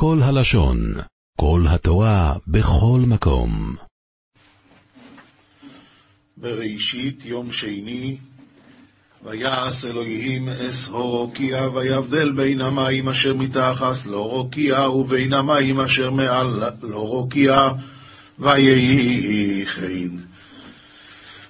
כל הלשון, כל התורה, בכל מקום. בראשית יום שני, ויעש אלוהים אס הורוקיע, ויבדל בין המים אשר מתחת לא רוקיע, ובין המים אשר מעל לא רוקיע, ויהי כן.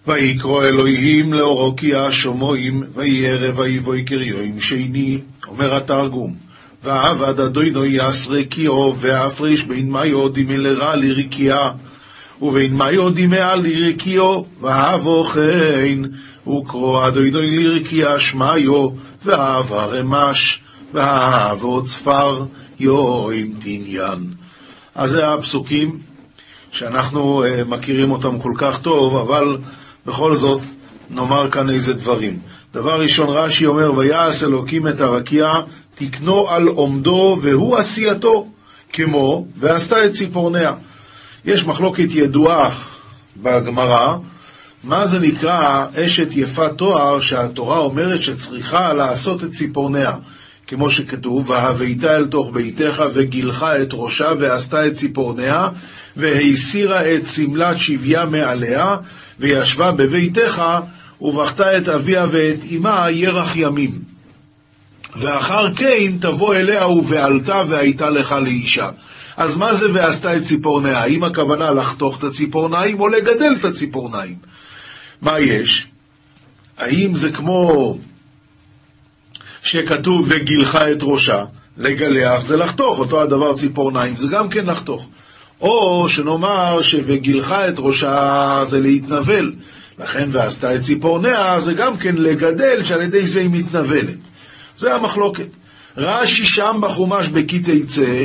ויקרא אלוהים לאורוקיע שומוים, ויהי ערב ויבואי קריום שני, אומר התרגום. ועבד אדוני יסרי קיו, והפריש בין מאיו דמלרה לרקיע, ובין מאיו דמאה לרקיו, ואהבו כן, וקרוא אדוני לרקיע שמיו, ואהבה רמש, ואהבו צפר, יוים תניין. אז זה הפסוקים שאנחנו uh, מכירים אותם כל כך טוב, אבל בכל זאת נאמר כאן איזה דברים. דבר ראשון, רש"י אומר, ויעש אלוקים את הרקיע, תקנו על עומדו והוא עשייתו, כמו, ועשתה את ציפורניה. יש מחלוקת ידועה בגמרא, מה זה נקרא אשת יפת תואר שהתורה אומרת שצריכה לעשות את ציפורניה. כמו שכתוב, והביתה אל תוך ביתך וגילחה את ראשה ועשתה את ציפורניה והסירה את שמלת שביה מעליה וישבה בביתך ובכתה את אביה ואת אמה ירח ימים. ואחר כן תבוא אליה ובעלתה והייתה לך לאישה. אז מה זה ועשתה את ציפורניה? האם הכוונה לחתוך את הציפורניים או לגדל את הציפורניים? מה יש? האם זה כמו שכתוב וגילחה את ראשה, לגלח זה לחתוך, אותו הדבר ציפורניים זה גם כן לחתוך. או שנאמר ש"וגילחה את ראשה" זה להתנבל, לכן ועשתה את ציפורניה זה גם כן לגדל, שעל ידי זה היא מתנבלת. זה המחלוקת. רש"י שם בחומש בקטעי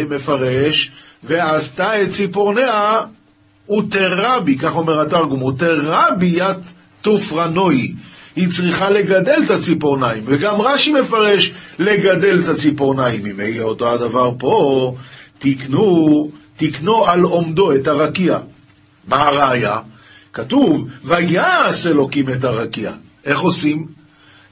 מפרש, ועשתה את ציפורניה ותרבי, כך אומר התרגום, ותרבי ית תופרנוי. היא צריכה לגדל את הציפורניים, וגם רש"י מפרש לגדל את הציפורניים. ממילא אותו הדבר פה, תקנו, תקנו על עומדו את הרקיע. מה הראיה? כתוב, ויעש אלוקים את הרקיע. איך עושים?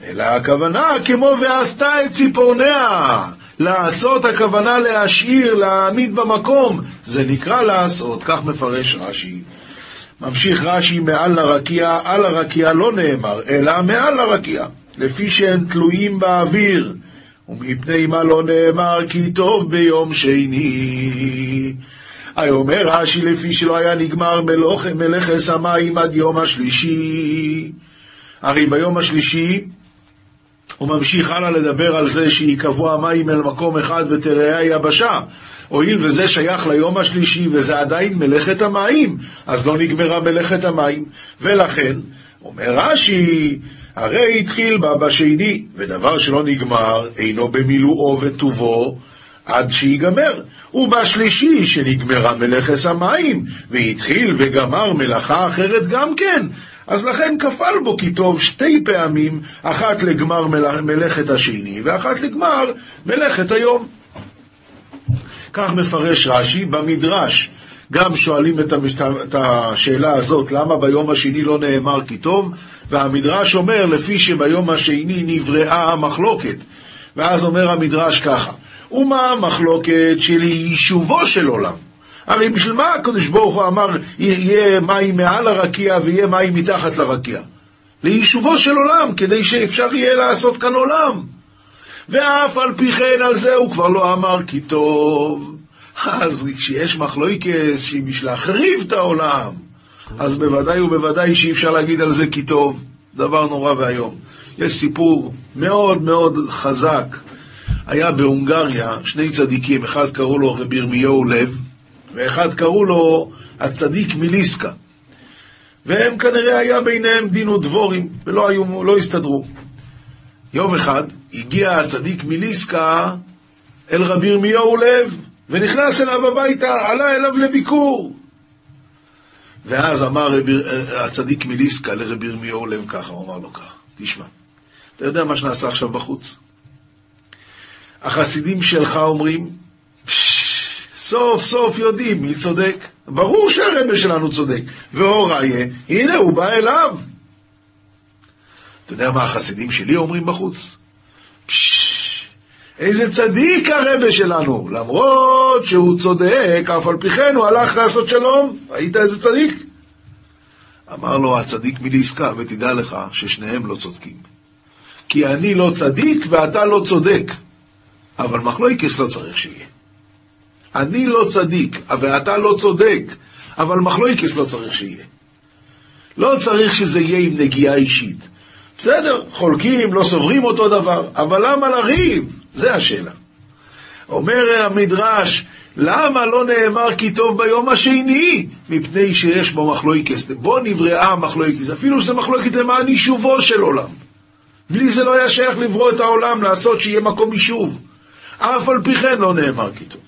אלא הכוונה כמו ועשתה את ציפורניה. לעשות הכוונה להשאיר, להעמיד במקום. זה נקרא לעשות, כך מפרש רש"י. ממשיך רש"י מעל לרקיע, על הרקיע לא נאמר, אלא מעל לרקיע, לפי שהם תלויים באוויר, ומפני מה לא נאמר כי טוב ביום שני. אומר רש"י לפי שלא היה נגמר מלאכס המים עד יום השלישי. הרי ביום השלישי הוא ממשיך הלאה לדבר על זה שייקבעו המים אל מקום אחד ותראה היבשה. הואיל וזה שייך ליום השלישי וזה עדיין מלאכת המים, אז לא נגמרה מלאכת המים. ולכן, אומר רש"י, הרי התחיל בה בשני, ודבר שלא נגמר אינו במילואו וטובו עד שיגמר. ובשלישי שנגמרה מלאכת המים, והתחיל וגמר מלאכה אחרת גם כן, אז לכן כפל בו כי טוב שתי פעמים, אחת לגמר מלאכת השני, ואחת לגמר מלאכת היום. כך מפרש רש"י, במדרש גם שואלים את, המשת... את השאלה הזאת, למה ביום השני לא נאמר כי טוב, והמדרש אומר, לפי שביום השני נבראה המחלוקת. ואז אומר המדרש ככה, ומה המחלוקת של יישובו של עולם? הרי בשביל מה הקדוש ברוך הוא אמר, יהיה מים מעל הרקיע ויהיה מים מתחת לרקיע? ליישובו של עולם, כדי שאפשר יהיה לעשות כאן עולם. ואף על פי כן על זה הוא כבר לא אמר כי טוב. אז כשיש מחלויקס שהיא בשביל להחריב את העולם, אז בוודאי ובוודאי שאי אפשר להגיד על זה כי טוב. דבר נורא ואיום. יש סיפור מאוד מאוד חזק. היה בהונגריה שני צדיקים, אחד קראו לו רבי ירמיהו לב, ואחד קראו לו הצדיק מיליסקה. והם כנראה היה ביניהם דין ודבורים, ולא היו, לא הסתדרו. יום אחד הגיע הצדיק מיליסקה אל רבי ירמיהו לב, ונכנס אליו הביתה, עלה אליו לביקור. ואז אמר רבי, הצדיק מיליסקה לרבי ירמיהו לב ככה, הוא אמר לו ככה, תשמע, אתה יודע מה שנעשה עכשיו בחוץ? החסידים שלך אומרים, סוף סוף יודעים מי צודק. ברור שהרבא שלנו צודק. והוראיה, הנה הוא בא אליו. אתה יודע מה החסידים שלי אומרים בחוץ? פשש, איזה צדיק הרבה שלנו, למרות שהוא צודק, אף על פי כן הוא הלך לעשות שלום. ראית איזה צדיק? אמר לו הצדיק מליסקה, ותדע לך ששניהם לא צודקים. כי אני לא צדיק ואתה לא צודק. אבל מחלויקס לא צריך שיהיה. אני לא צדיק, ואתה לא צודק, אבל מחלויקס לא צריך שיהיה. לא צריך שזה יהיה עם נגיעה אישית. בסדר, חולקים, לא סוברים אותו דבר, אבל למה לריב? זה השאלה. אומר המדרש, למה לא נאמר כי טוב ביום השני? מפני שיש בו מחלויקס. בו נבראה מחלויקס, אפילו שזה מחלוקת למען יישובו של עולם. בלי זה לא היה שייך לברוא את העולם, לעשות שיהיה מקום יישוב. אף על פי כן לא נאמר כי טוב.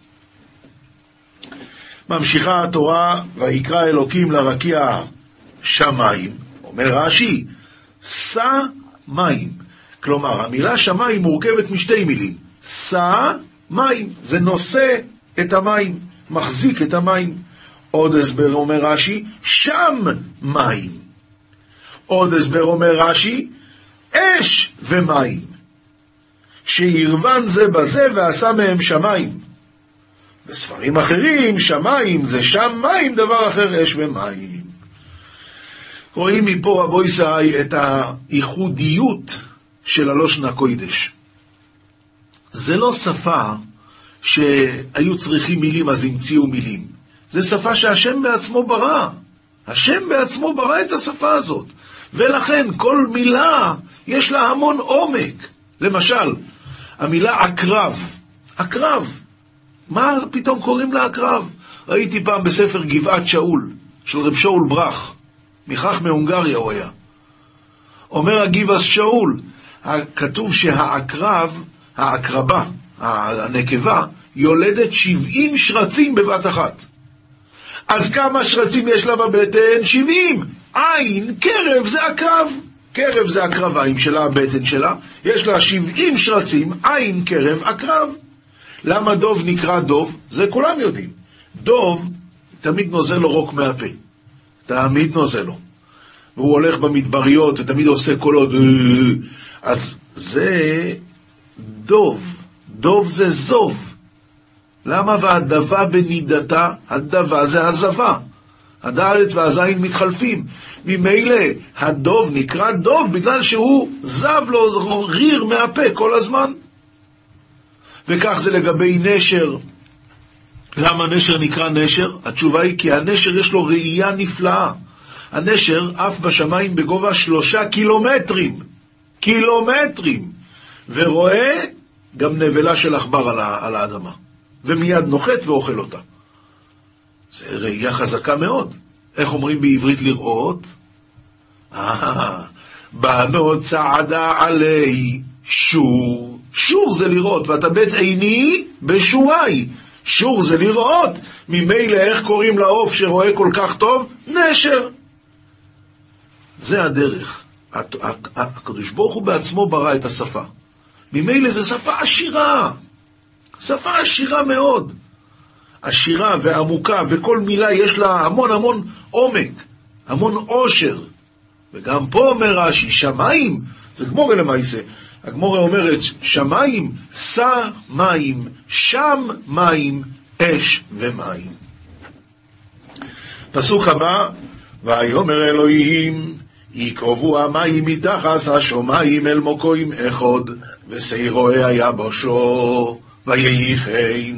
ממשיכה התורה, ויקרא אלוקים לרקיע שמיים, אומר רש"י, שא מים. כלומר, המילה שמיים מורכבת משתי מילים. שא מים, זה נושא את המים, מחזיק את המים. עוד הסבר אומר רש"י, שם מים. עוד הסבר אומר רש"י, אש ומים. שירוון זה בזה ועשה מהם שמיים. בספרים אחרים, שמיים זה שם מים, דבר אחר אש ומים. רואים מפה רבו ישי את הייחודיות של הלושן הקוידש. זה לא שפה שהיו צריכים מילים אז המציאו מילים. זה שפה שהשם בעצמו ברא. השם בעצמו ברא את השפה הזאת. ולכן כל מילה יש לה המון עומק. למשל, המילה עקרב. עקרב. מה פתאום קוראים לה עקרב? ראיתי פעם בספר גבעת שאול, של רב שאול ברח, מכך מהונגריה הוא היה. אומר הגיבס שאול, כתוב שהעקרב, העקרבה, הנקבה, יולדת 70 שרצים בבת אחת. אז כמה שרצים יש לה בבטן? 70. עין, קרב זה עקרב. קרב זה הקרביים שלה, הבטן שלה. יש לה 70 שרצים, עין, קרב, עקרב. למה דוב נקרא דוב? זה כולם יודעים. דוב, תמיד נוזל לו רוק מהפה. תמיד נוזל לו. והוא הולך במדבריות ותמיד עושה קולות. אז זה דוב. דוב זה זוב. למה והדבה בנידתה? הדבה זה הזבה. הדלת והזין מתחלפים. ממילא הדוב נקרא דוב בגלל שהוא זב לו ריר מהפה כל הזמן. וכך זה לגבי נשר. למה נשר נקרא נשר? התשובה היא כי הנשר יש לו ראייה נפלאה. הנשר עף בשמיים בגובה שלושה קילומטרים. קילומטרים. ורואה גם נבלה של עכבר על, האדמה. ומיד נוחת ואוכל אותה. זה ראייה חזקה מאוד. איך אומרים בעברית לראות? אה, בנות צעדה עלי שור. שור זה לראות, ואתה בית עיני בשורי. שור זה לראות. ממילא איך קוראים לעוף שרואה כל כך טוב? נשר. זה הדרך. הקדוש ברוך הוא בעצמו ברא את השפה. ממילא זו שפה עשירה. שפה עשירה מאוד. עשירה ועמוקה, וכל מילה יש לה המון המון עומק, המון עושר. וגם פה אומר רש"י, שמיים, זה גמורה למעשה. הגמורה אומרת, שמיים, שא מים, שם מים, אש ומים. פסוק הבא, ויאמר אלוהים, יקרבו המים מתחס השומיים אל מוקוים אחד, ושעירוי היבשו, ויהי כן.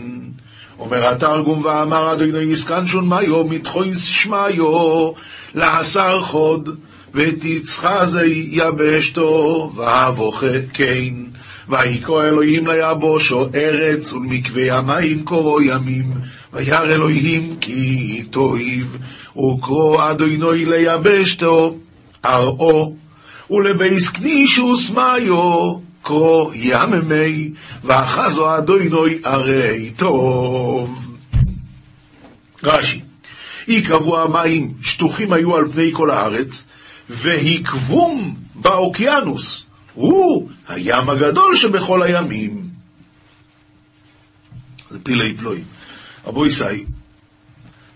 אומר התרגום ואמר אדוני יסקן שון מיו מתחויס שמיו לעשר חוד ותצחזי יבשתו ואבוכה כן. ויקרא אלוהים ליבושו ארץ ולמקווה המים קורו ימים. וירא אלוהים כי תויב וקרוא אדוני ליבשתו אראו ולבייס כנישוס מיו קרו יממי, ואחזו אדוינוי הרי טוב. רש"י, יקבעו המים, שטוחים היו על פני כל הארץ, והיקבום באוקיינוס, הוא הים הגדול שבכל הימים. זה פילי פלואים. אבו ישי,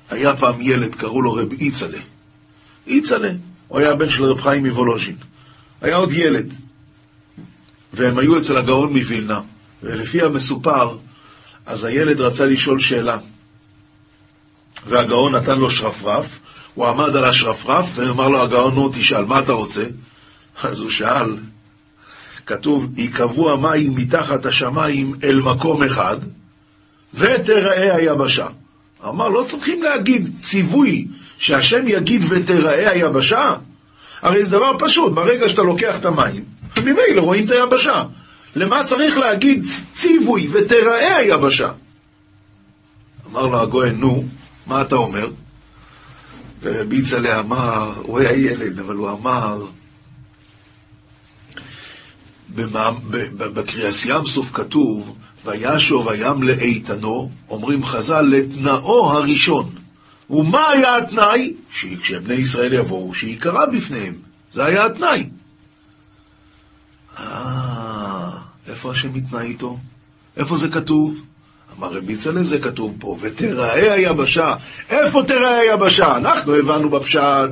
היה פעם ילד, קראו לו רב איצלה. איצלה, הוא היה הבן של רב חיים מוולוז'ין. היה עוד ילד, והם היו אצל הגאון מווילנה, ולפי המסופר, אז הילד רצה לשאול שאלה, והגאון נתן לו שרפרף, הוא עמד על השרפרף, ואמר לו הגאון, נו, תשאל, מה אתה רוצה? אז הוא שאל, כתוב, ייקבעו המים מתחת השמיים אל מקום אחד, ותראה היבשה. אמר, לא צריכים להגיד ציווי שהשם יגיד ותראה היבשה. הרי זה דבר פשוט, ברגע שאתה לוקח את המים, ממילא רואים את היבשה. למה צריך להגיד ציווי ותראה היבשה? אמר לו הגויין, נו, מה אתה אומר? ורבי יצלה אמר, הוא היה ילד, אבל הוא אמר, בקריאס ים סוף כתוב, וישוב הים לאיתנו, אומרים חז"ל, לתנאו הראשון. ומה היה התנאי? שכשבני ישראל יבואו, שיקרא בפניהם. זה היה התנאי. אה, איפה השם מתנאי איתו? איפה זה כתוב? אמר רבי צלע זה כתוב פה, ותראה היבשה. איפה תראה היבשה? אנחנו הבנו בפשט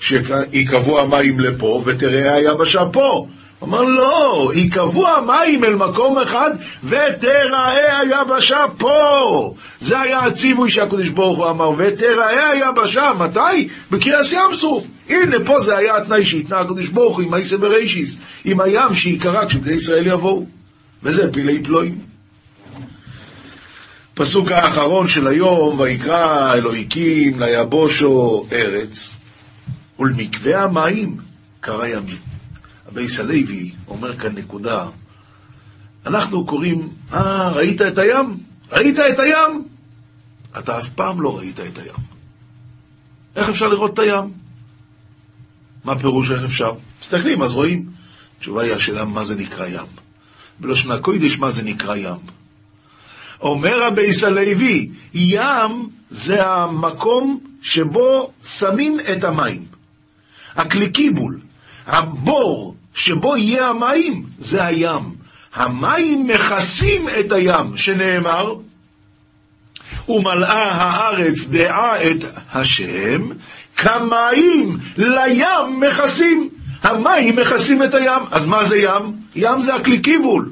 שיקבעו המים לפה, ותראה היבשה פה. אמר לא, ייקבעו המים אל מקום אחד ותראה היבשה פה. זה היה הציווי שהקדוש ברוך הוא אמר, ותראה היבשה, מתי? בקריאס ים סוף. הנה פה זה היה התנאי שהתנה הקדוש ברוך הוא עם מייסה בראשיס, עם הים שיקרא כשבני ישראל יבואו. וזה פילי פלואים. פסוק האחרון של היום, ויקרא אלוהיקים ליבושו ארץ, ולמקווה המים קרא ימים. הבייס הלוי אומר כאן נקודה, אנחנו קוראים, אה, ראית את הים? ראית את הים? אתה אף פעם לא ראית את הים. איך אפשר לראות את הים? מה פירוש איך אפשר? מסתכלים, אז רואים. התשובה היא השאלה מה זה נקרא ים. בלשון הקוידש מה זה נקרא ים. אומר הבייס הלוי, ים זה המקום שבו שמים את המים. הקליקיבול, הבור שבו יהיה המים, זה הים. המים מכסים את הים, שנאמר, ומלאה הארץ דעה את השם, כמים לים מכסים. המים מכסים את הים. אז מה זה ים? ים זה הכלי קיבול.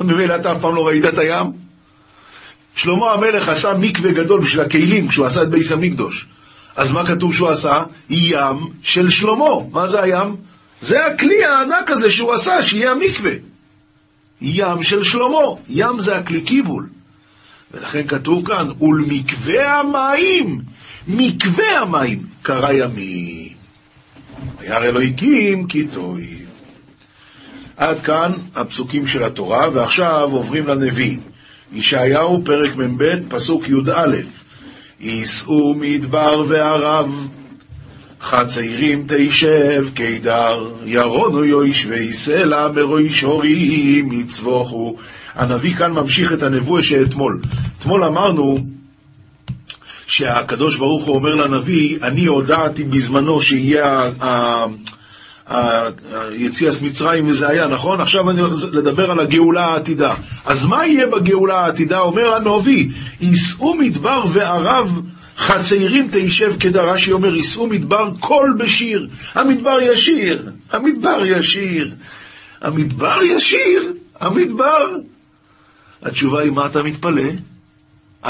ממילא אתה אף פעם לא ראית את הים? שלמה המלך עשה מקווה גדול בשביל הכלים כשהוא עשה את ביס המקדוש. אז מה כתוב שהוא עשה? ים של שלמה. מה זה הים? זה הכלי הענק הזה שהוא עשה, שיהיה המקווה. ים של שלמה, ים זה הכלי קיבול. ולכן כתוב כאן, ולמקווה המים, מקווה המים, קרא ימים. וירא אלוהיקים כי טועים. עד כאן הפסוקים של התורה, ועכשיו עוברים לנביא. ישעיהו, פרק מ"ב, פסוק י"א: יישאו מדבר וערב חציירים תשב קידר, ירונו יויש ויסלע מרויש הורים יצבוכו. הנביא כאן ממשיך את הנבואה שאתמול. אתמול אמרנו שהקדוש ברוך הוא אומר לנביא, אני הודעתי בזמנו שיהיה היציאס מצרים וזה היה, נכון? עכשיו אני הולך לדבר על הגאולה העתידה. אז מה יהיה בגאולה העתידה? אומר הנביא, יישאו מדבר וערב חציירים תישב כדרש"י אומר, יישאו מדבר קול בשיר. המדבר ישיר, המדבר ישיר. המדבר ישיר, המדבר. התשובה היא, מה אתה מתפלא?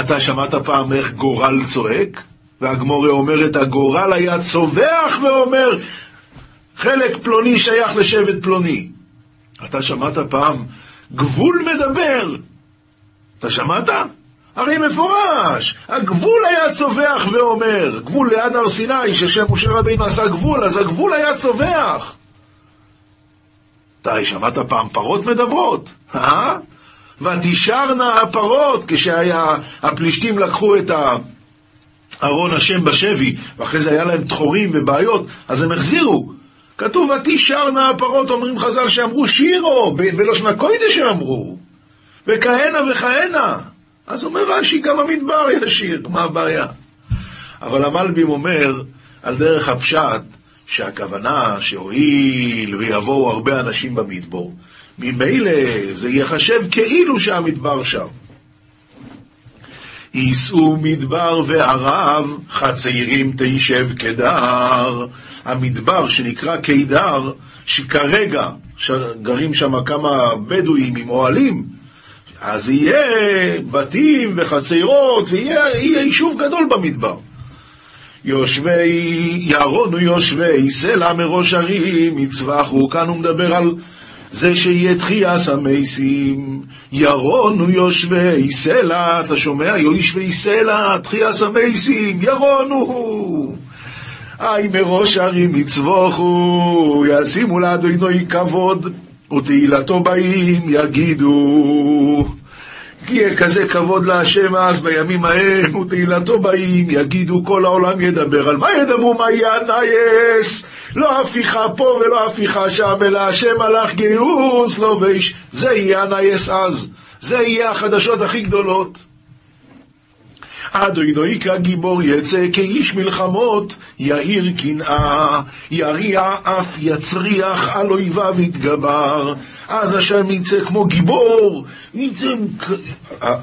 אתה שמעת פעם איך גורל צועק? והגמורה אומרת, הגורל היה צווח ואומר, חלק פלוני שייך לשבט פלוני. אתה שמעת פעם גבול מדבר? אתה שמעת? הרי מפורש, הגבול היה צווח ואומר, גבול ליד הר סיני, ששם משה רבינו עשה גבול, אז הגבול היה צווח. אתה שמעת פעם פרות מדברות, אה? ותשרנה הפרות, כשהפלישתים לקחו את ארון השם בשבי, ואחרי זה היה להם תחורים ובעיות, אז הם החזירו. כתוב, ותשרנה הפרות, אומרים חז"ל שאמרו שירו, בלושן הקוידש הם אמרו, וכהנה וכהנה. אז אומר רש"י, גם המדבר ישיר, מה הבעיה? אבל המלבים אומר, על דרך הפשט, שהכוונה שהואיל ויבואו הרבה אנשים במדבור, ממילא זה ייחשב כאילו שהמדבר שם. יישאו מדבר וערב, חציירים תישב קדר. המדבר שנקרא קידר, שכרגע גרים שם כמה בדואים עם אוהלים, אז יהיה בתים וחצרות, ויהיה יישוב גדול במדבר. יושבי, ירונו יושבי סלע מראש ערים, יצבחו, כאן הוא מדבר על זה שיהיה תחייס המייסים, ירונו יושבי סלע, אתה שומע? יושבי סלע, תחייס המייסים, ירונו. היי מראש ערים יצבוחו, ישימו לאדוני כבוד, ותהילתו באים יגידו. יהיה כזה כבוד להשם אז בימים ההם, ותהילתו באים, יגידו כל העולם ידבר. על מה ידברו? מה יהיה הנייס? לא הפיכה פה ולא הפיכה שם, אלא השם הלך גיוס, לא ביש. זה יהיה הנייס אז. זה יהיה החדשות הכי גדולות. אדוני כגיבור יצא כאיש מלחמות, יאיר קנאה, יריע אף יצריח על אויביו יתגבר. אז השם יצא כמו גיבור, יצא...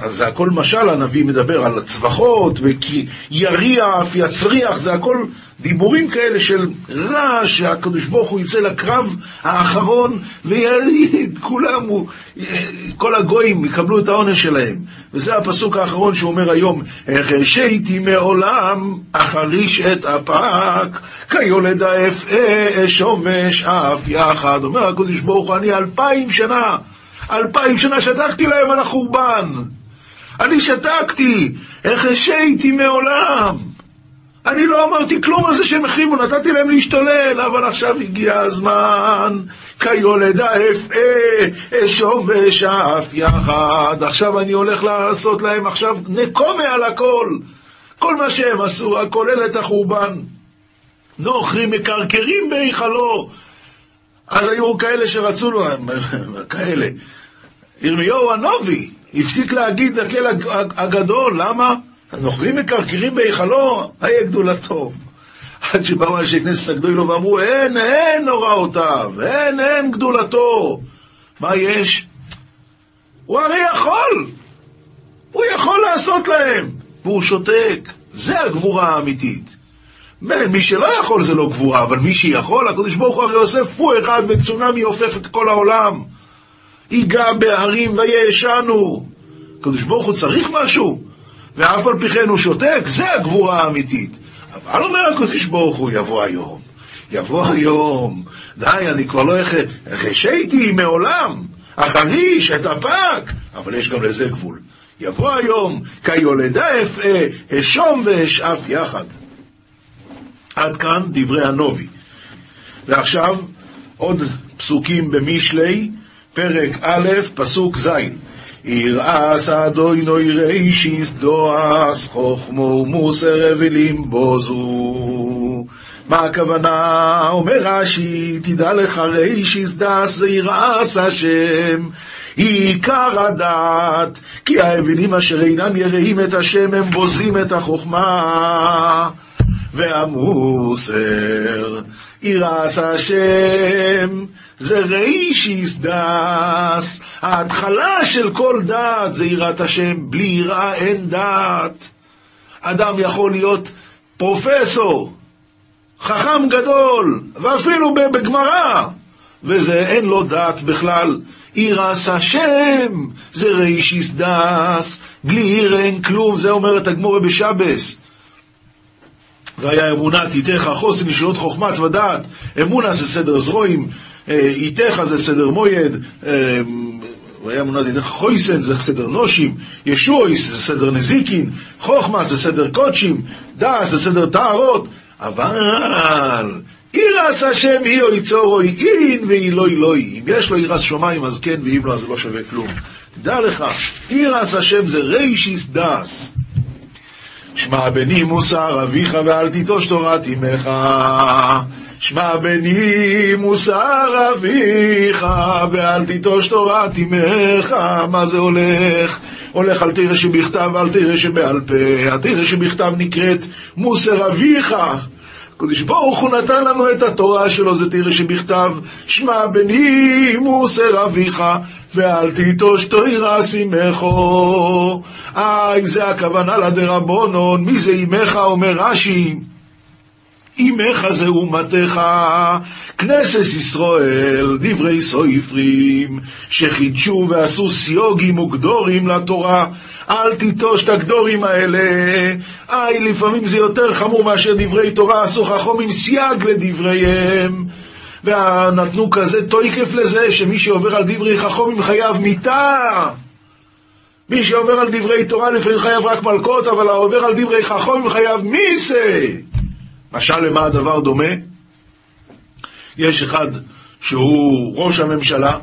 זה הכל משל, הנביא מדבר על הצווחות, ויריע אף יצריח, זה הכל דיבורים כאלה של רע, שהקדוש ברוך הוא יצא לקרב האחרון ויריד, כולם, הוא, כל הגויים יקבלו את העונש שלהם. וזה הפסוק האחרון שהוא אומר היום, החשיתי מעולם, אחריש את הפק, כיולד האפאה, אשומש אף יחד. אומר הקדוש ברוך הוא, אני אלפיים שנה, אלפיים שנה שתקתי להם על החורבן. אני שתקתי, החשיתי מעולם. אני לא אמרתי כלום על זה שהם החריבו, נתתי להם להשתולל, אבל עכשיו הגיע הזמן, כיולד האפאה, אשום ושאף יחד. עכשיו אני הולך לעשות להם עכשיו נקומה על הכל. כל מה שהם עשו, הכולל את החורבן. נוכרים מקרקרים בהיכלו. אז היו כאלה שרצו לו, כאלה. ירמיהו הנובי הפסיק להגיד לקל הגדול, למה? הנוכרים מקרקרים בהיכלו, היה גדולתו. עד שבאו אנשי כנסת הגדולו ואמרו, אין, אין נוראותיו, אין, אין גדולתו. מה יש? הוא הרי יכול, הוא יכול לעשות להם, והוא שותק. זה הגבורה האמיתית. מי שלא יכול זה לא גבורה, אבל מי שיכול, הקדוש ברוך הוא הרי עושה פו אחד וצונאמי הופך את כל העולם. ייגע בהרים וישנו. הקדוש ברוך הוא צריך משהו? ואף על פי כן הוא שותק, זה הגבורה האמיתית. אבל אומר הקדוש ברוך הוא, יבוא היום, יבוא היום, די, אני כבר לא החשיתי מעולם, החריש, את הפק, אבל יש גם לזה גבול. יבוא היום, כיולדה אפאה, אשום ואשאף יחד. עד כאן דברי הנובי. ועכשיו עוד פסוקים במשלי, פרק א', פסוק ז'. ירעס אדוני רישיס דועס חוכמו ומוסר אבלים בוזו. מה הכוונה? אומר רש"י, תדע לך רישיס דס זה ירעס השם, עיקר הדעת, כי האבלים אשר אינם יראים את השם הם בוזים את החוכמה. והמוסר, ירעס השם, זה רישיס דס, ההתחלה של כל דעת זה יראת השם, בלי יראה אין דעת. אדם יכול להיות פרופסור, חכם גדול, ואפילו בגמרא, וזה אין לו דעת בכלל. ירס השם, זה רישיס דס, בלי עיר אין כלום, זה אומרת הגמורה בשבס. והיה אמונה תיתך חוסן לשלוט חוכמת ודעת, אמונה זה סדר זרועים, איתך זה סדר מויד, אה, והיה אמונה תיתך חויסן זה סדר נושים, ישועיס זה סדר נזיקין, חוכמה זה סדר קודשים, דעס זה סדר טהרות, אבל ירס השם אי או יצורו אין ואי לא אלוהי. אם יש לו ירס שמיים אז כן, ואם לא אז לא שווה כלום. תדע לך, ירס השם זה רישיס דס. שמע בני מוסר אביך ואל תיטוש תורת אמך. שמע בני מוסר אביך ואל תיטוש תורת אמך. מה זה הולך? הולך על תראה שבכתב ואל תראה שבעל פה. התראה שבכתב נקראת מוסר אביך. הקדוש ברוך הוא נתן לנו את התורה שלו, זה תראה שבכתב, שמע בני מוסר אביך, ואל תיטוש תוירה שימךו. איי, זה הכוונה לדרבונון, מי זה אמך, אומר רש"י. אמך זה אומתך, כנסת ישראל, דברי סויפרים, שחידשו ועשו סיוגים וגדורים לתורה, אל תיטוש את הגדורים האלה. איי, לפעמים זה יותר חמור מאשר דברי תורה, עשו חכומים סייג לדבריהם. ונתנו כזה תויקף לזה, שמי שעובר על דברי חכומים חייב מיתה. מי שעובר על דברי תורה לפעמים חייב רק מלכות, אבל העובר על דברי חכומים חייב מיסה. משל למה הדבר דומה? יש אחד שהוא ראש הממשלה,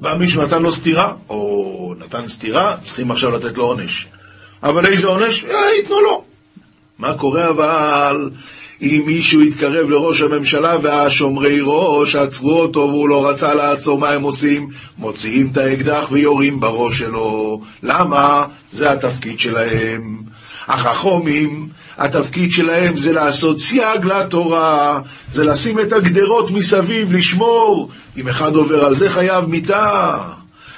בא מישהו נתן לו סטירה, או נתן סטירה, צריכים עכשיו לתת לו עונש. אבל איזה עונש? אה, ייתנו לו. מה קורה אבל אם מישהו יתקרב לראש הממשלה והשומרי ראש עצרו אותו והוא לא רצה לעצור, מה הם עושים? מוציאים את האקדח ויורים בראש שלו. למה? זה התפקיד שלהם. החכומים, התפקיד שלהם זה לעשות סייג לתורה, זה לשים את הגדרות מסביב, לשמור. אם אחד עובר על זה חייב מיתה.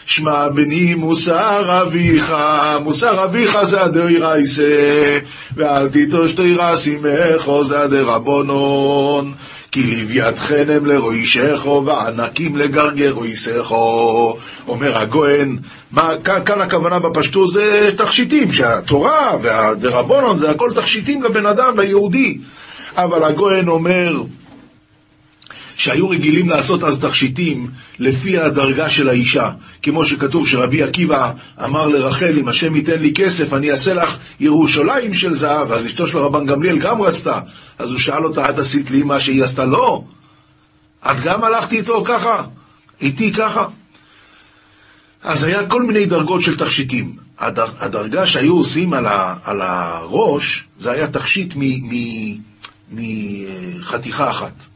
שמע בני מוסר אביך, מוסר אביך זה הדאירייסה, ואל תיטוש תירס עמךו זה הדרבנון. כי לוויתכן הם לרוישךו, וענקים לגרגר רויסךו. אומר הגוהן, מה, כאן, כאן הכוונה בפשטות זה תכשיטים, שהתורה והדרבנון זה הכל תכשיטים לבן אדם, ליהודי. אבל הגוהן אומר, שהיו רגילים לעשות אז תכשיטים לפי הדרגה של האישה. כמו שכתוב שרבי עקיבא אמר לרחל, אם השם ייתן לי כסף, אני אעשה לך ירושלים של זהב. אז אשתו של רבן גמליאל גם רצתה. אז הוא שאל אותה, את עשית לי מה שהיא עשתה? לא. את גם הלכתי איתו ככה? איתי ככה? אז היה כל מיני דרגות של תכשיטים. הדר, הדרגה שהיו עושים על, ה, על הראש, זה היה תכשיט מחתיכה אחת.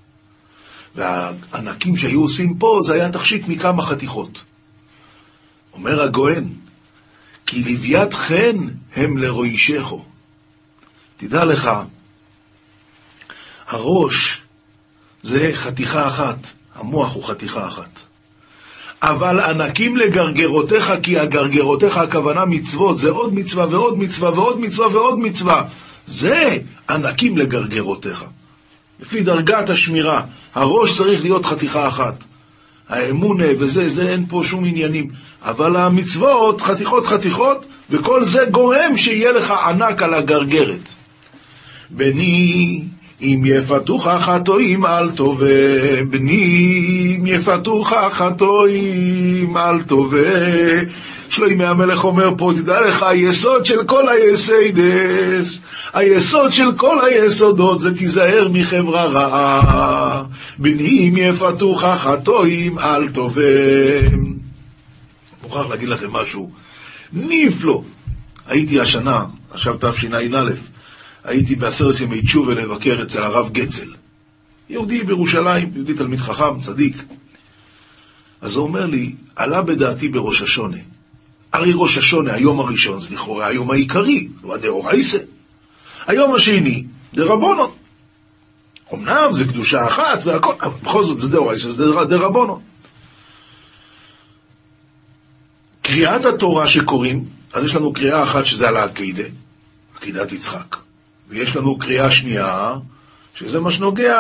והענקים שהיו עושים פה, זה היה תכשיט מכמה חתיכות. אומר הגוהן, כי לוויית חן הם לרוישךו. תדע לך, הראש זה חתיכה אחת, המוח הוא חתיכה אחת. אבל ענקים לגרגרותיך, כי הגרגרותיך הכוונה מצוות, זה עוד מצווה ועוד מצווה ועוד מצווה ועוד מצווה. זה ענקים לגרגרותיך. לפי דרגת השמירה. הראש צריך להיות חתיכה אחת. האמונה וזה, זה אין פה שום עניינים. אבל המצוות, חתיכות חתיכות, וכל זה גורם שיהיה לך ענק על הגרגרת. בני, אם יפתוך חטואים אל תובע, בני, אם יפתוך חטואים אל תובע. שלוימי המלך אומר פה, תדע לך, היסוד של כל היסיידס, היסוד של כל היסודות זה תיזהר מחברה רעה. בנים יפתוך חטואים אל תובם. מוכרח להגיד לכם משהו נפלא. הייתי השנה, עכשיו תשע"א, הייתי בעשרת ימי תשובה לבקר אצל הרב גצל. יהודי בירושלים, יהודי תלמיד חכם, צדיק. אז הוא אומר לי, עלה בדעתי בראש השונה. הרי ראש השונה, היום הראשון, זה לכאורה היום העיקרי, הוא הדאורייסה. היום השני, דרבונו. אמנם זה קדושה אחת והכל, אבל בכל זאת זה דאורייסה, זה דרבונו. קריאת התורה שקוראים, אז יש לנו קריאה אחת שזה על העקידה, עקידת יצחק. ויש לנו קריאה שנייה, שזה מה שנוגע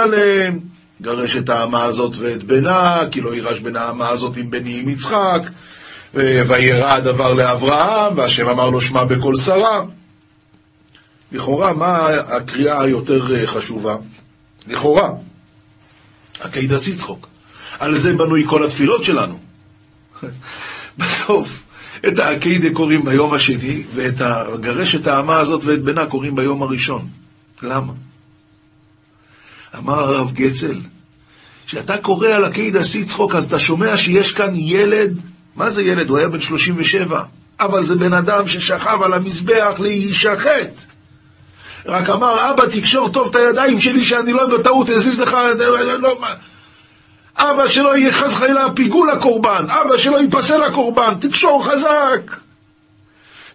לגרש את האמה הזאת ואת בנה, כי לא יירש בין האמה הזאת עם בני עם יצחק, וירא הדבר לאברהם, והשם אמר לו שמע בקול שרה. לכאורה, מה הקריאה היותר אה, חשובה? לכאורה, הקידס יצחוק. על זה בנוי כל התפילות שלנו. בסוף, את העקידה קוראים ביום השני, ואת הגרשת האמה הזאת ואת בנה קוראים ביום הראשון. למה? אמר הרב גצל, כשאתה קורא על הקידס יצחוק, אז אתה שומע שיש כאן ילד מה זה ילד? הוא היה בן 37. אבל זה בן אדם ששכב על המזבח להישחט. רק אמר, אבא, תקשור טוב את הידיים שלי שאני לא בטעות אזיז לך... לא, אבא שלא יהיה חס וחלילה פיגול לקורבן, אבא שלא ייפסל לקורבן, תקשור חזק.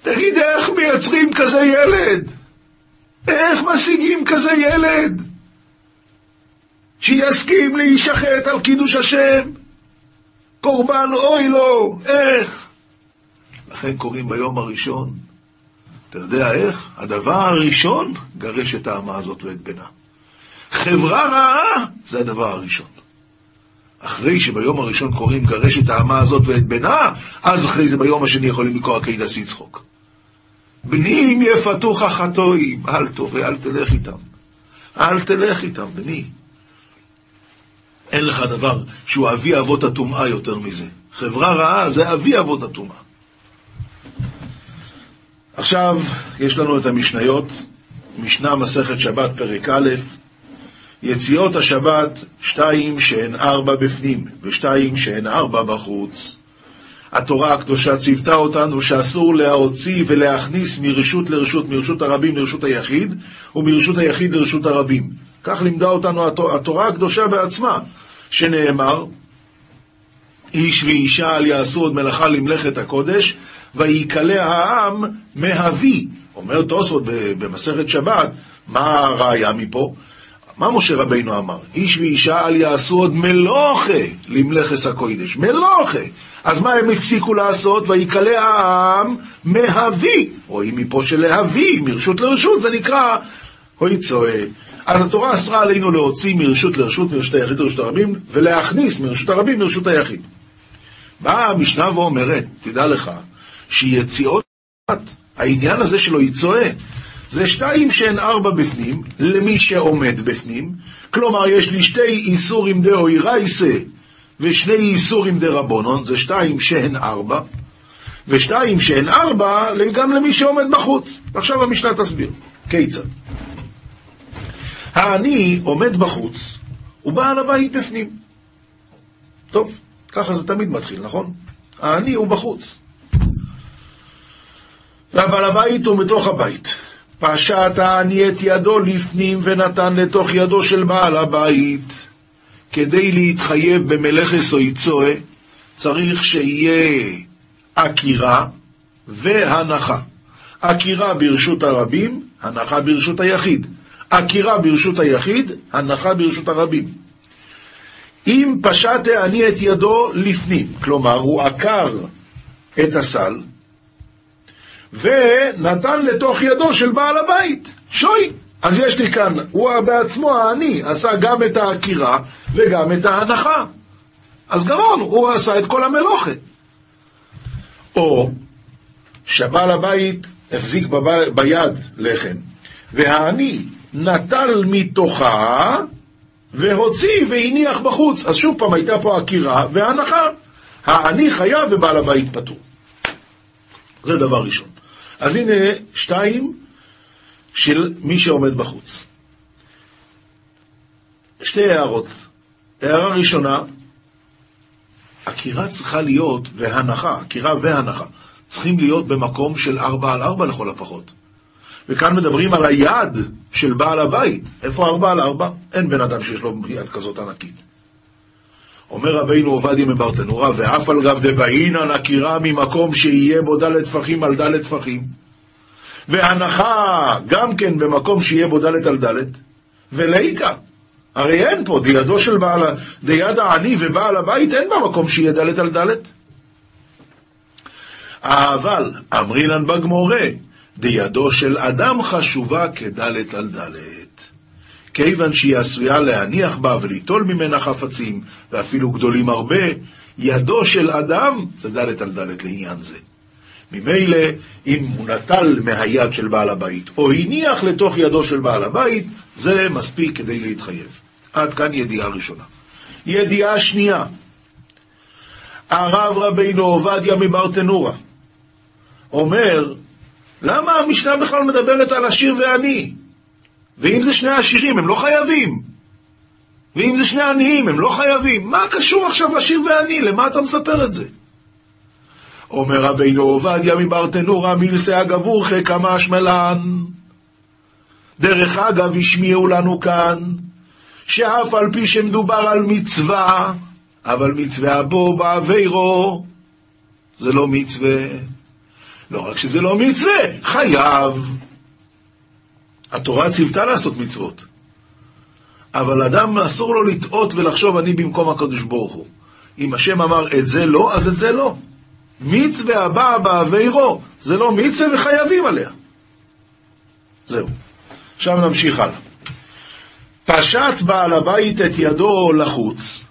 תגיד, איך מייצרים כזה ילד? איך משיגים כזה ילד? שיסכים להישחט על קידוש השם? קורבן אוי לו, איך? לכן קוראים ביום הראשון, אתה יודע איך? הדבר הראשון, גרש את האמה הזאת ואת בנה. חברה רעה זה הדבר הראשון. אחרי שביום הראשון קוראים גרש את האמה הזאת ואת בנה, אז אחרי זה ביום השני יכולים לקרוא קידס יצחוק. בני אם יפתוך חטואים, אל תובע, אל תלך איתם. אל תלך איתם, בני. אין לך דבר שהוא אבי אבות הטומאה יותר מזה. חברה רעה זה אבי אבות הטומאה. עכשיו יש לנו את המשניות, משנה מסכת שבת פרק א', יציאות השבת, שתיים שהן ארבע בפנים ושתיים שהן ארבע בחוץ. התורה הקדושה ציוותה אותנו שאסור להוציא ולהכניס מרשות לרשות, מרשות הרבים לרשות היחיד, ומרשות היחיד לרשות הרבים. כך לימדה אותנו התורה הקדושה בעצמה, שנאמר, איש ואישה אל יעשו עוד מלאכה למלאכת הקודש, ויקלע העם מאבי. אומר תוספות במסכת שבת, מה הראיה מפה? מה משה רבינו אמר? איש ואישה אל יעשו עוד מלוכה למלאכס הקודש. מלוכה. אז מה הם הפסיקו לעשות? ויקלע העם מהבי. רואים מפה שלהביא, מרשות לרשות, זה נקרא אוי צועה. אז התורה אסרה עלינו להוציא מרשות לרשות, מרשות היחיד לרשות הרבים, ולהכניס מרשות הרבים לרשות היחיד. באה המשנה ואומרת, תדע לך, שיציאות, העניין הזה שלו יצועה, זה שתיים שהן ארבע בפנים, למי שעומד בפנים, כלומר יש לי שתי איסורים דאוי רייסה ושני איסורים דרבונון, זה שתיים שהן ארבע, ושתיים שהן ארבע גם למי שעומד בחוץ. עכשיו המשנה תסביר, כיצד? העני עומד בחוץ, ובעל הבית בפנים. טוב, ככה זה תמיד מתחיל, נכון? העני הוא בחוץ. והבעל הבית הוא בתוך הבית. פשט העני את ידו לפנים ונתן לתוך ידו של בעל הבית. כדי להתחייב במלאכס או יצואה, צריך שיהיה עקירה והנחה. עקירה ברשות הרבים, הנחה ברשות היחיד. עקירה ברשות היחיד, הנחה ברשות הרבים. אם פשט העני את ידו לפנים, כלומר הוא עקר את הסל, ונתן לתוך ידו של בעל הבית, שוי. אז יש לי כאן, הוא בעצמו העני, עשה גם את העקירה וגם את ההנחה. אז גמרנו, הוא עשה את כל המלוכה. או שבעל הבית החזיק ביד לחם, והעני נטל מתוכה והוציא והניח בחוץ. אז שוב פעם הייתה פה עקירה והנחה. העני חייב ובעל הבית פטור. זה דבר ראשון. אז הנה שתיים של מי שעומד בחוץ. שתי הערות. הערה ראשונה, עקירה צריכה להיות, והנחה, עקירה והנחה, צריכים להיות במקום של ארבע על ארבע לכל הפחות. וכאן מדברים על היד של בעל הבית. איפה ארבע על ארבע? אין בן אדם שיש לו יד כזאת ענקית. אומר רבינו עובדיה מברטנורה, ואף על גב דבעינן עקירה ממקום שיהיה בו דלת טפחים על דלת טפחים. והנחה גם כן במקום שיהיה בו דלת על דלת. ולאיקה, הרי אין פה, דידו של בעל, דיד העני ובעל הבית אין במקום שיהיה דלת על דלת. אבל, אמרינן בגמורה, דידו של אדם חשובה כדלת על דלת. כיוון שהיא עשויה להניח בה וליטול ממנה חפצים, ואפילו גדולים הרבה, ידו של אדם זה דלת על דלת לעניין זה. ממילא, אם הוא נטל מהיד של בעל הבית, או הניח לתוך ידו של בעל הבית, זה מספיק כדי להתחייב. עד כאן ידיעה ראשונה. ידיעה שנייה, הרב רבינו עובדיה מברטנורה אומר למה המשנה בכלל מדברת על עשיר ועני? ואם זה שני עשירים, הם לא חייבים. ואם זה שני עניים, הם לא חייבים. מה קשור עכשיו עשיר ועני? למה אתה מספר את זה? אומר רבינו עובדיה מברטנורה מילסא אגבורכי כמה אשמלן. דרך אגב, השמיעו לנו כאן, שאף על פי שמדובר על מצווה, אבל מצווה בו בעבירו, זה לא מצווה. לא רק שזה לא מצווה, חייב. התורה ציוותה לעשות מצוות. אבל אדם אסור לו לטעות ולחשוב אני במקום הקדוש ברוך הוא. אם השם אמר את זה לא, אז את זה לא. מצווה הבאה בעבירו, זה לא מצווה וחייבים עליה. זהו. עכשיו נמשיך הלאה. פשט בעל הבית את ידו לחוץ,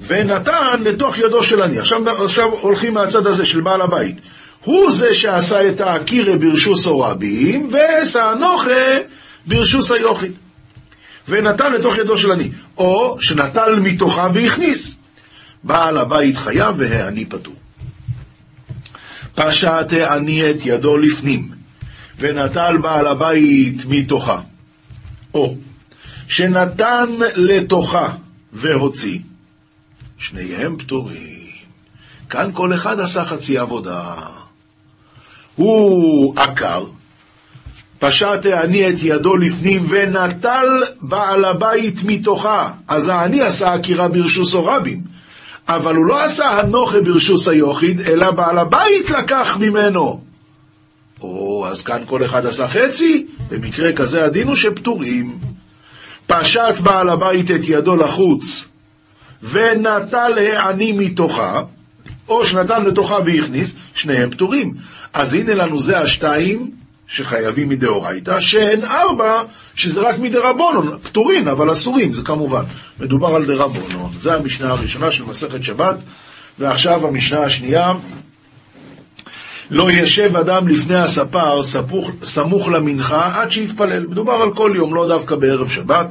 ונתן לתוך ידו של עני. עכשיו, עכשיו הולכים מהצד הזה של בעל הבית. הוא זה שעשה את הקירה ברשוס רבים, וסענוכה ברשוס היוחיד. ונתן לתוך ידו של עני. או שנטל מתוכה והכניס. בעל הבית חייב והעני פטור. פשט העני את ידו לפנים, ונטל בעל הבית מתוכה. או שנתן לתוכה והוציא, שניהם פטורים. כאן כל אחד עשה חצי עבודה. הוא עקר, פשט העני את ידו לפנים ונטל בעל הבית מתוכה. אז העני עשה עקירה ברשוס או רבים, אבל הוא לא עשה הנוכה ברשוס היוחיד, אלא בעל הבית לקח ממנו. או, אז כאן כל אחד עשה חצי, במקרה כזה הדין הוא שפטורים. פשט בעל הבית את ידו לחוץ, ונטל העני מתוכה, או שנתן לתוכה והכניס, שניהם פטורים. אז הנה לנו זה השתיים שחייבים מדאורייתא, שהן ארבע, שזה רק מדרבנון, פטורים, אבל אסורים, זה כמובן. מדובר על דרבנון. זה המשנה הראשונה של מסכת שבת, ועכשיו המשנה השנייה. לא ישב אדם לפני הספר סמוך למנחה עד שיתפלל. מדובר על כל יום, לא דווקא בערב שבת.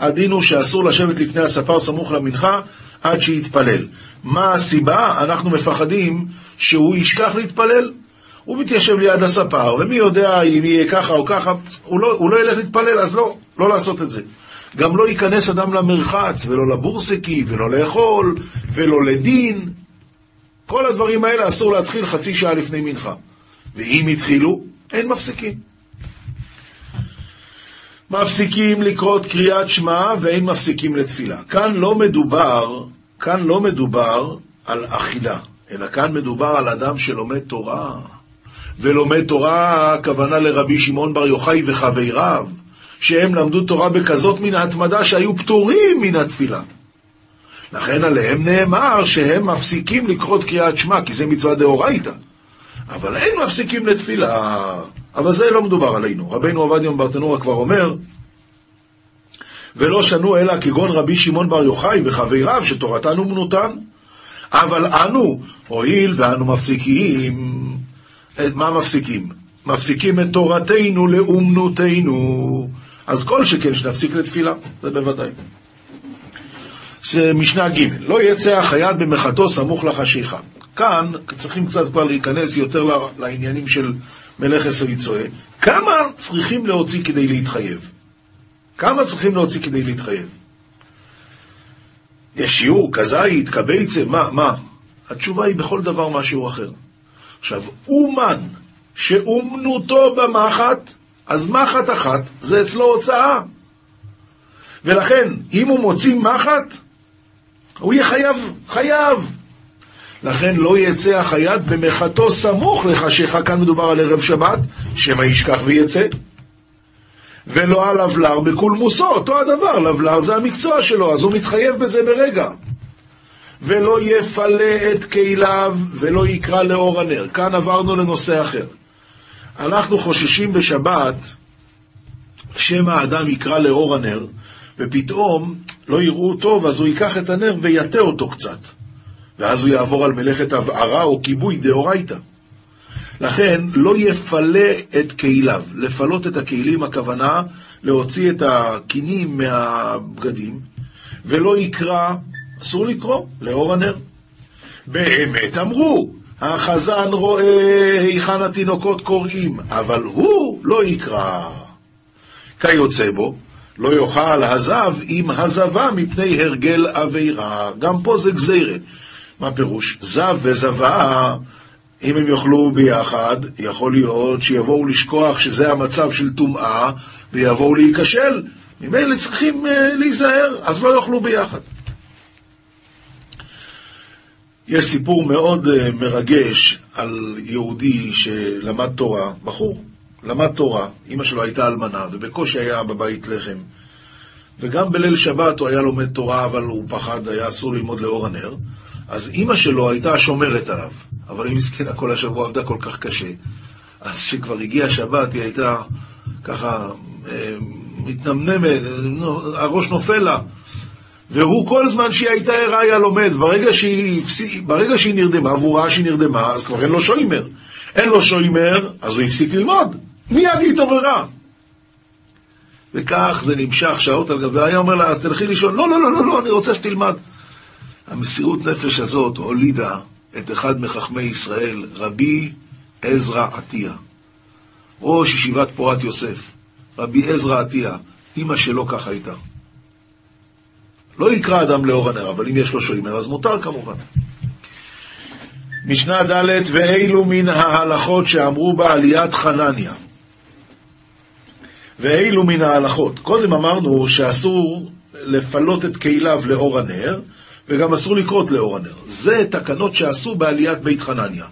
הדין הוא שאסור לשבת לפני הספר סמוך למנחה עד שיתפלל. מה הסיבה? אנחנו מפחדים שהוא ישכח להתפלל. הוא מתיישב ליד הספר, ומי יודע אם יהיה ככה או ככה, הוא לא, הוא לא ילך להתפלל, אז לא, לא לעשות את זה. גם לא ייכנס אדם למרחץ, ולא לבורסקי, ולא לאכול, ולא לדין. כל הדברים האלה אסור להתחיל חצי שעה לפני מנחה. ואם התחילו, אין מפסיקים. מפסיקים לקרות קריאת שמע ואין מפסיקים לתפילה. כאן לא מדובר, כאן לא מדובר על אכילה, אלא כאן מדובר על אדם שלומד תורה. ולומד תורה, הכוונה לרבי שמעון בר יוחאי וחבריו, שהם למדו תורה בכזאת מן ההתמדה שהיו פטורים מן התפילה. לכן עליהם נאמר שהם מפסיקים לקרות קריאת שמע, כי זה מצווה דאורייתא. אבל אין מפסיקים לתפילה. אבל זה לא מדובר עלינו. רבינו עובדיה ברטנורה כבר אומר, ולא שנו אלא כגון רבי שמעון בר יוחאי וחבריו, שתורתן אומנותן. אבל אנו, הואיל ואנו מפסיקים מה מפסיקים? מפסיקים את תורתנו לאומנותנו. אז כל שכן שנפסיק לתפילה, זה בוודאי. זה משנה ג' לא יצא החייד במחתו סמוך לחשיכה. כאן צריכים קצת כבר להיכנס יותר לעניינים של מלאכס ויצואה. כמה צריכים להוציא כדי להתחייב? כמה צריכים להוציא כדי להתחייב? יש שיעור, כזית, כבייצה, מה, מה? התשובה היא בכל דבר משהו אחר. עכשיו, אומן שאומנותו במחט, אז מחט אחת זה אצלו הוצאה. ולכן, אם הוא מוציא מחט, הוא יהיה חייב, חייב. לכן לא יצא החייד במחתו סמוך לחשיכה, כאן מדובר על ערב שבת, שמא ישכח ויצא. ולא על לבלר בקולמוסו, אותו הדבר, לבלר זה המקצוע שלו, אז הוא מתחייב בזה ברגע. ולא יפלה את כליו ולא יקרא לאור הנר. כאן עברנו לנושא אחר. אנחנו חוששים בשבת שמא האדם יקרא לאור הנר, ופתאום לא יראו טוב, אז הוא ייקח את הנר ויטה אותו קצת. ואז הוא יעבור על מלאכת הבערה או כיבוי דאורייתא. לכן לא יפלה את כליו. לפלות את הכלים, הכוונה להוציא את הקינים מהבגדים, ולא יקרא אסור לקרוא לאור הנר. באמת אמרו, החזן רואה היכן התינוקות קוראים, אבל הוא לא יקרא. כיוצא בו, לא יאכל הזב עם הזבה מפני הרגל עבירה. גם פה זה גזירת. מה פירוש? זב וזבה, אם הם יאכלו ביחד, יכול להיות שיבואו לשכוח שזה המצב של טומאה, ויבואו להיכשל. ממילא צריכים uh, להיזהר, אז לא יאכלו ביחד. יש סיפור מאוד uh, מרגש על יהודי שלמד תורה, בחור, למד תורה, אימא שלו הייתה אלמנה, ובקושי היה בבית לחם. וגם בליל שבת הוא היה לומד תורה, אבל הוא פחד, היה אסור ללמוד לאור הנר. אז אימא שלו הייתה שומרת עליו, אבל היא מסכנה כל השבוע עבדה כל כך קשה. אז כשכבר הגיעה שבת היא הייתה ככה אה, מתנמנמת, הראש נופל לה. והוא כל זמן שהיא הייתה ערה היה לומד, ברגע שהיא, ברגע שהיא נרדמה, והוא ראה שהיא נרדמה, אז כבר אין לו שוימר. אין לו שוימר, אז הוא הפסיק ללמוד. מיד היא התעוררה. וכך זה נמשך שעות על גבי, היה אומר לה, אז תלכי לישון, לא, לא, לא, לא, לא, אני רוצה שתלמד. המסירות נפש הזאת הולידה את אחד מחכמי ישראל, רבי עזרא עטיה, ראש ישיבת פורת יוסף, רבי עזרא עטיה, אימא שלו כך הייתה. לא יקרא אדם לאור הנר, אבל אם יש לו שוימר, אז מותר כמובן. משנה ד' ואילו מן ההלכות שאמרו בעליית חנניה. ואילו מן ההלכות. קודם אמרנו שאסור לפלות את כליו לאור הנר, וגם אסור לקרות לאור הנר. זה תקנות שעשו בעליית בית חנניה.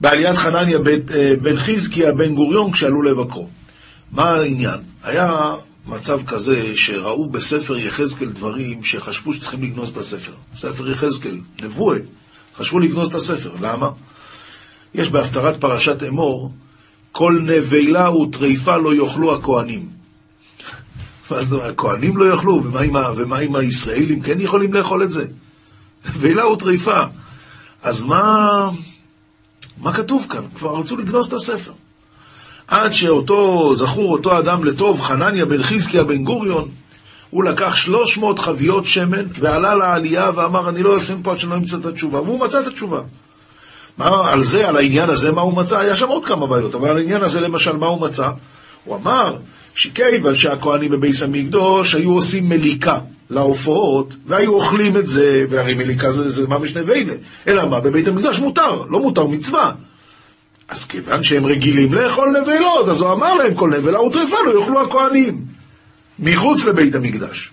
בעליית חנניה בית, אה, בן חזקיה בן גוריון כשעלו לבקרו. מה העניין? היה מצב כזה שראו בספר יחזקאל דברים שחשבו שצריכים לגנוז את הספר. ספר יחזקאל, נבואה, חשבו לגנוז את הספר. למה? יש בהפטרת פרשת אמור, כל נבלה וטריפה לא יאכלו הכהנים. ואז הכהנים לא יאכלו, ומה עם, ומה עם הישראלים כן יכולים לאכול את זה? נבלה וטריפה. אז מה, מה כתוב כאן? כבר רצו לגנוז את הספר. עד שאותו, זכור אותו אדם לטוב, חנניה בן חזקיה בן גוריון, הוא לקח 300 חביות שמן ועלה לעלייה ואמר, אני לא יוצא מפה עד שאני לא אמצא את התשובה, והוא מצא את התשובה. מה, על זה, על העניין הזה, מה הוא מצא? היה שם עוד כמה בעיות, אבל על העניין הזה למשל, מה הוא מצא? הוא אמר שכיוון שהכוהנים בביס המקדוש היו עושים מליקה לעופות, והיו אוכלים את זה, והרי מליקה זה, זה ממש נבלה. אלא מה, בבית המקדש מותר, לא מותר מצווה. אז כיוון שהם רגילים לאכול נבלות, אז הוא אמר להם כל נבלה וטרפה לא יאכלו הכהנים, מחוץ לבית המקדש.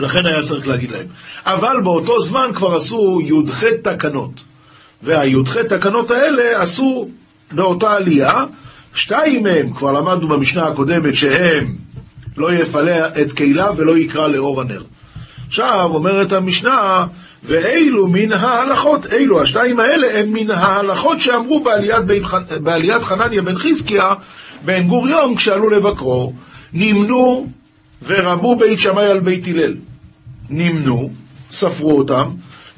לכן היה צריך להגיד להם. אבל באותו זמן כבר עשו י"ח תקנות. והי"ח תקנות האלה עשו באותה עלייה, שתיים מהם, כבר למדנו במשנה הקודמת, שהם לא יפלא את כליו ולא יקרא לאור הנר. עכשיו אומרת המשנה, ואילו מן ההלכות, אילו השתיים האלה הם מן ההלכות שאמרו בעליית, בית, בעליית חנניה בן חזקיה בן גוריון כשעלו לבקרו, נמנו ורבו בית שמאי על בית הלל. נמנו, ספרו אותם,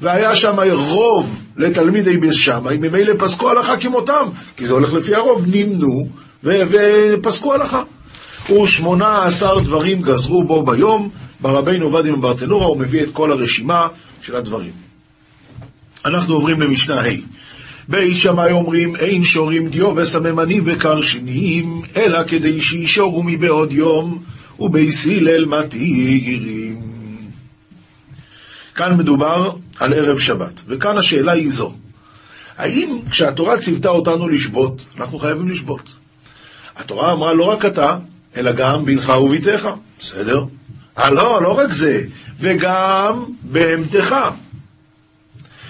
והיה שם רוב לתלמידי בית שמאי, ממילא פסקו הלכה כמותם, כי זה הולך לפי הרוב, נמנו ופסקו הלכה. ושמונה עשר דברים גזרו בו ביום, ברבינו עובדיה מברטנורה, הוא מביא את כל הרשימה של הדברים. אנחנו עוברים למשנה ה' בית שמאי אומרים, אין שורים דיו וסממנים וקרשנים, אלא כדי שישורו מבעוד יום, ובייס הלל מתירים. כאן מדובר על ערב שבת, וכאן השאלה היא זו, האם כשהתורה ציוותה אותנו לשבות, אנחנו חייבים לשבות? התורה אמרה לא רק אתה, אלא גם בנך וביתך, בסדר? אה, לא, לא רק זה, וגם בהמתך.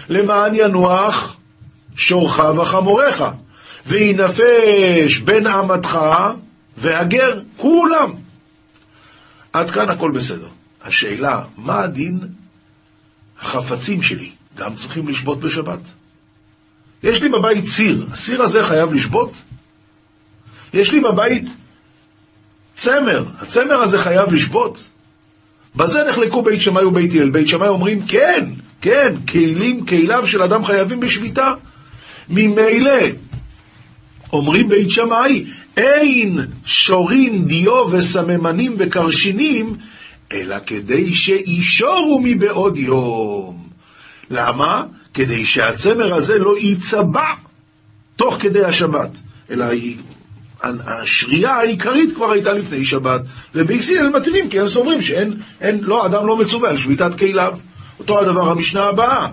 למען ינוח שורך וחמורך, וינפש בן עמתך והגר, כולם. עד כאן הכל בסדר. השאלה, מה הדין החפצים שלי? גם צריכים לשבות בשבת? יש לי בבית סיר, הסיר הזה חייב לשבות? יש לי בבית צמר, הצמר הזה חייב לשבות? בזה נחלקו בית שמאי ובית הלל. בית שמאי אומרים, כן, כן, כלים, כליו של אדם חייבים בשביתה. ממילא, אומרים בית שמאי, אין שורין דיו וסממנים וקרשינים, אלא כדי שאישורו מבעוד יום. למה? כדי שהצמר הזה לא ייצבע תוך כדי השבת, אלא השריעה העיקרית כבר הייתה לפני שבת, ובישראל מתירים כי הם סוברים שאין, אין, לא, אדם לא מצווה על שביתת כליו. אותו הדבר המשנה הבאה.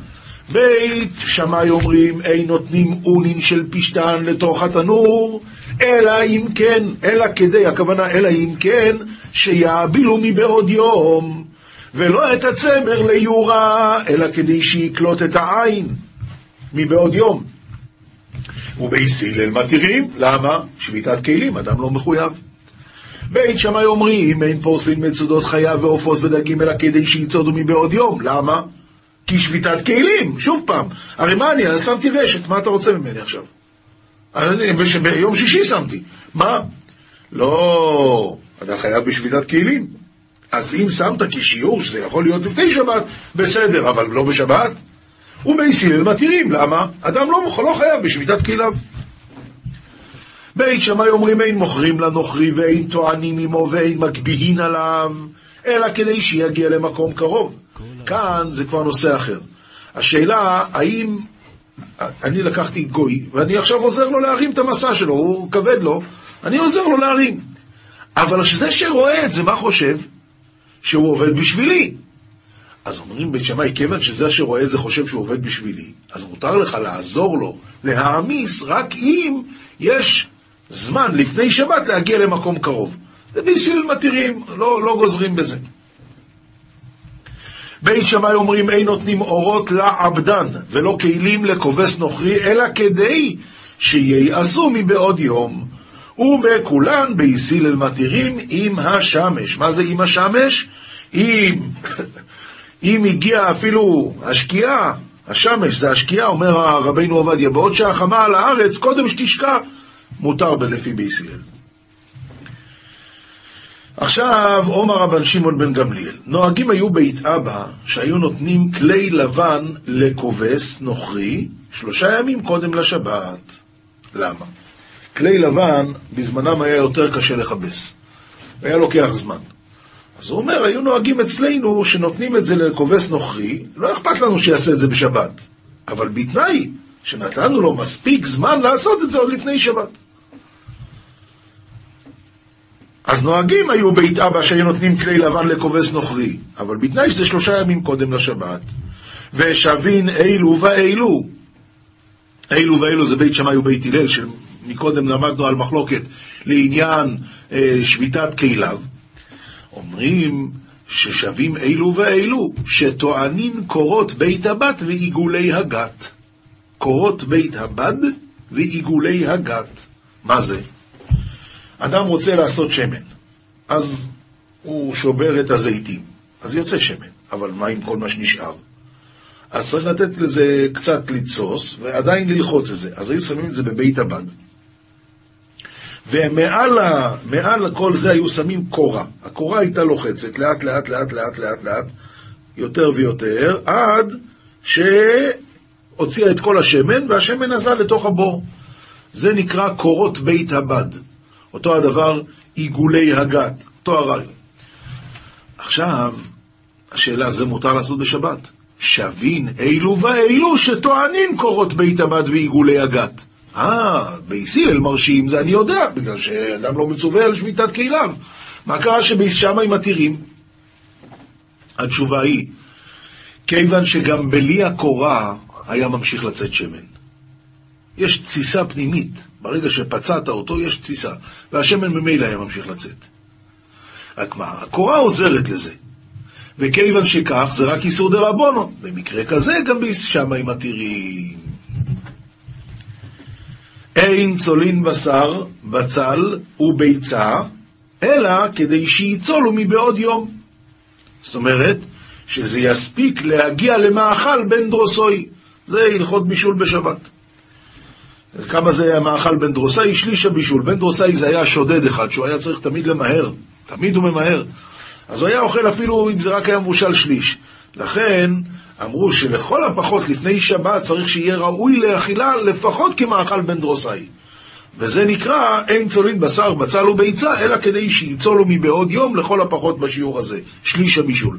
בית שמאי אומרים, אין נותנים אונין של פשטן לתוך התנור, אלא אם כן, אלא כדי, הכוונה, אלא אם כן, שיעבילו מבעוד יום, ולא את הצמר ליורה, אלא כדי שיקלוט את העין מבעוד יום. ובייס הלל מתירים, למה? שביתת כלים, אדם לא מחויב. בית שמאי אומרים, אין פורסים מצודות חיה ועופות ודגים, אלא כדי שיצודו מבעוד יום. למה? כי שביתת כלים, שוב פעם. הרי מה אני, שמתי רשת, מה אתה רוצה ממני עכשיו? אני, ביום שישי שמתי. מה? לא, אתה חייב בשביתת כלים. אז אם שמת כשיעור שזה יכול להיות לפני שבת, בסדר, אבל לא בשבת. הלל מתירים, למה? אדם לא, לא חייב בשביתת כליו. בית שמאי אומרים אין מוכרים לנוכרי ואין טוענים עמו ואין מגביהין עליו, אלא כדי שיגיע למקום קרוב. כאן זה כבר נושא אחר. השאלה, האם אני לקחתי גוי, ואני עכשיו עוזר לו להרים את המסע שלו, הוא כבד לו, אני עוזר לו להרים. אבל זה שרואה את זה, מה חושב? שהוא עובד בשבילי. אז אומרים בית שמאי, כיוון שזה שרואה את זה חושב שהוא עובד בשבילי, אז מותר לך לעזור לו להעמיס רק אם יש זמן לפני שבת להגיע למקום קרוב. זה ביסיל מתירים, לא, לא גוזרים בזה. בית שמאי אומרים אין נותנים אורות לעבדן ולא כלים לכובס נוכרי אלא כדי שייעשו מבעוד יום ובכולן ביסיל אל מתירים עם השמש. מה זה עם השמש? אם, אם הגיע אפילו השקיעה, השמש זה השקיעה, אומר רבינו עובדיה, בעוד שהחמה על הארץ, קודם שתשקע, מותר בלפי ביסיל. עכשיו, עומר רבן שמעון בן גמליאל, נוהגים היו בית אבא שהיו נותנים כלי לבן לכובס נוכרי שלושה ימים קודם לשבת. למה? כלי לבן בזמנם היה יותר קשה לכבס, היה לוקח זמן. אז הוא אומר, היו נוהגים אצלנו שנותנים את זה לכובס נוכרי, לא אכפת לנו שיעשה את זה בשבת, אבל בתנאי שנתנו לו מספיק זמן לעשות את זה עוד לפני שבת. אז נוהגים היו בית אבא שהיו נותנים כלי לבן לכובס נוכרי, אבל בתנאי שזה שלושה ימים קודם לשבת. ושבין אילו ואילו. אילו ואילו זה בית שמאי ובית הלל, שמקודם למדנו על מחלוקת לעניין אה, שביתת כליו. אומרים ששווים אילו ואילו, שטוענים קורות בית הבת ועיגולי הגת. קורות בית הבד ועיגולי הגת. מה זה? אדם רוצה לעשות שמן, אז הוא שובר את הזיתים, אז יוצא שמן, אבל מה עם כל מה שנשאר? אז צריך לתת לזה קצת לתסוס, ועדיין ללחוץ את זה. אז היו שמים את זה בבית הבד. ומעל ה, כל זה היו שמים קורה. הקורה הייתה לוחצת לאט לאט לאט לאט לאט לאט, יותר ויותר, עד שהוציאה את כל השמן, והשמן נזל לתוך הבור. זה נקרא קורות בית הבד. אותו הדבר עיגולי הגת, אותו הרעיון. עכשיו, השאלה, זה מותר לעשות בשבת. שבין אילו ואילו שטוענים קורות בית הבד ועיגולי הגת. אה, בייס הלל מרשים, זה אני יודע, בגלל שאדם לא מצווה על שביתת כליו. מה קרה שבייס שמאי מתירים? התשובה היא, כיוון שגם בלי הקורה היה ממשיך לצאת שמן. יש תסיסה פנימית. ברגע שפצעת אותו, יש תסיסה, והשמן ממילא היה ממשיך לצאת. רק מה, הקורה עוזרת לזה. וכיוון שכך, זה רק איסור דה רבונו. במקרה כזה, גם בשמיים מתירים. אין צולין בשר, בצל וביצה, אלא כדי שיצולו מבעוד יום. זאת אומרת, שזה יספיק להגיע למאכל בן דרוסוי. זה הלכות בישול בשבת. כמה זה היה מאכל בן דרוסאי? שליש הבישול. בן דרוסאי זה היה שודד אחד, שהוא היה צריך תמיד למהר. תמיד הוא ממהר. אז הוא היה אוכל אפילו אם זה רק היה מבושל שליש. לכן אמרו שלכל הפחות לפני שבת צריך שיהיה ראוי לאכילה לפחות כמאכל בן דרוסאי. וזה נקרא אין צולין בשר, בצל וביצה, אלא כדי שיצולו מבעוד יום לכל הפחות בשיעור הזה, שליש הבישול.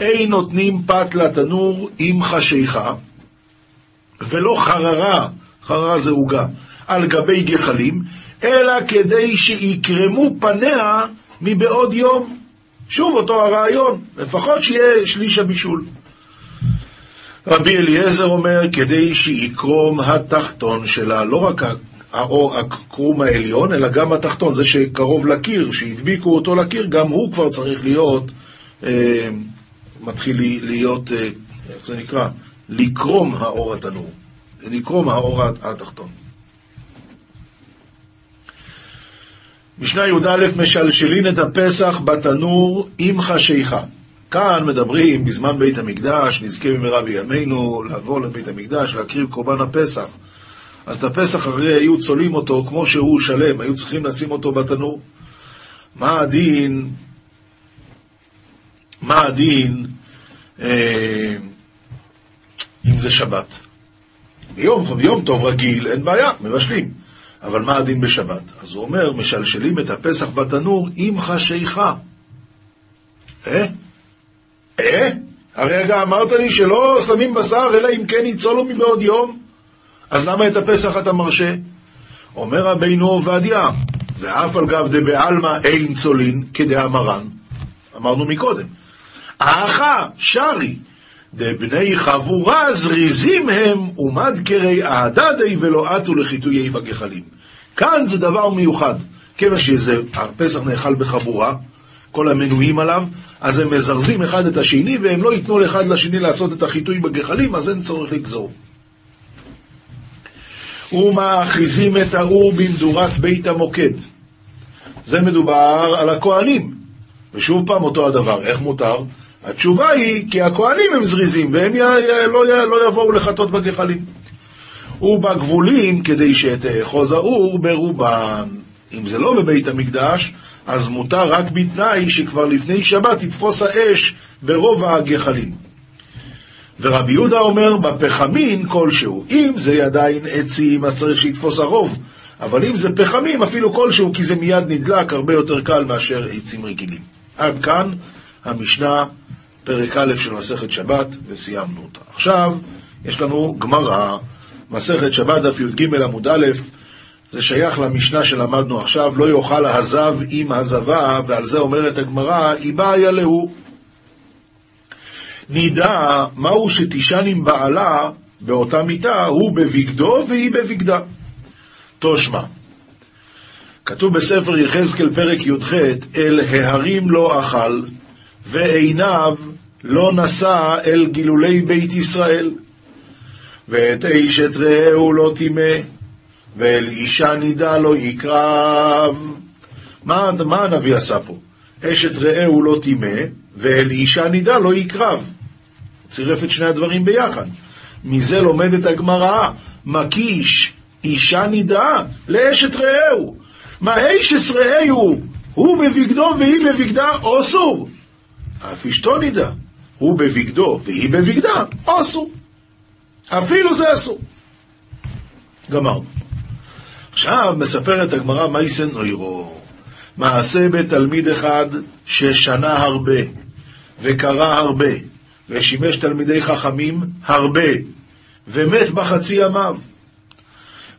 אין נותנים פת לתנור עם חשיכה, ולא חררה חררה זה עוגה, על גבי גחלים, אלא כדי שיקרמו פניה מבעוד יום. שוב אותו הרעיון, לפחות שיהיה שליש הבישול. רבי אליעזר אומר, כדי שיקרום התחתון שלה, לא רק הקרום העליון, אלא גם התחתון, זה שקרוב לקיר, שהדביקו אותו לקיר, גם הוא כבר צריך להיות, אה, מתחיל להיות, אה, איך זה נקרא? לקרום האור התנור. לקרום האור התחתון. משנה י"א משלשלין את הפסח בתנור עם חשיכה. כאן מדברים בזמן בית המקדש, נזכה במהרה בימינו לבוא לבית המקדש, להקריב קורבן הפסח. אז את הפסח הרי היו צולים אותו כמו שהוא שלם, היו צריכים לשים אותו בתנור. מה הדין, מה הדין אה, אם זה שבת? ביום, ביום טוב רגיל אין בעיה, מבשלים. אבל מה הדין בשבת? אז הוא אומר, משלשלים את הפסח בתנור עם חשיכה. אה? אה? הרי רגע אמרת לי שלא שמים בשר אלא אם כן יצולו מבעוד יום. אז למה את הפסח אתה מרשה? אומר רבינו עובדיה, ואף על גב דבעלמא אין צולין כדאמרן, אמרנו מקודם. האחה שרי דבני חבורה זריזים הם ומדקרי אהדדי ולא עטו לחיטויי בגחלים. כאן זה דבר מיוחד. כיוון שהפסח נאכל בחבורה, כל המנויים עליו, אז הם מזרזים אחד את השני, והם לא ייתנו לאחד לשני לעשות את החיטוי בגחלים, אז אין צורך לגזור. ומאחיזים את האור במדורת בית המוקד. זה מדובר על הכהנים. ושוב פעם אותו הדבר, איך מותר? התשובה היא כי הכהנים הם זריזים והם י... לא, י... לא יבואו לחטות בגחלים. ובגבולים כדי שתאחוז האור ברובן. אם זה לא בבית המקדש, אז מותר רק בתנאי שכבר לפני שבת תתפוס האש ברוב הגחלים. ורבי יהודה אומר בפחמין כלשהו. אם זה עדיין עצים, אז צריך שיתפוס הרוב. אבל אם זה פחמים, אפילו כלשהו, כי זה מיד נדלק הרבה יותר קל מאשר עצים רגילים. עד כאן המשנה, פרק א' של מסכת שבת, וסיימנו אותה. עכשיו, יש לנו גמרא, מסכת שבת דף י"ג עמוד א', זה שייך למשנה שלמדנו עכשיו, לא יאכל הזב עם הזבה, ועל זה אומרת הגמרא, איבאיה להו. נידע מהו שתישן עם בעלה באותה מיטה, הוא בבגדו והיא בבגדה. תושמע. כתוב בספר יחזקאל פרק י"ח, אל ההרים לא אכל, ועיניו לא נשא אל גילולי בית ישראל. ואת אשת רעהו לא טימא, ואל אישה נידה לא יקרב. מה, מה הנביא עשה פה? אשת רעהו לא טימא, ואל אישה נידה לא יקרב. צירף את שני הדברים ביחד. מזה לומדת הגמרא, מקיש אישה נידה לאשת רעהו. מה אישס רעהו, הוא בבגדו והיא בבגדה, אסור. אף אשתו נידה, הוא בבגדו והיא בבגדה, אסור. אפילו זה אסור. גמרנו. עכשיו מספרת הגמרא מייסן אוירו. מעשה בתלמיד אחד ששנה הרבה וקרא הרבה ושימש תלמידי חכמים הרבה ומת בחצי ימיו.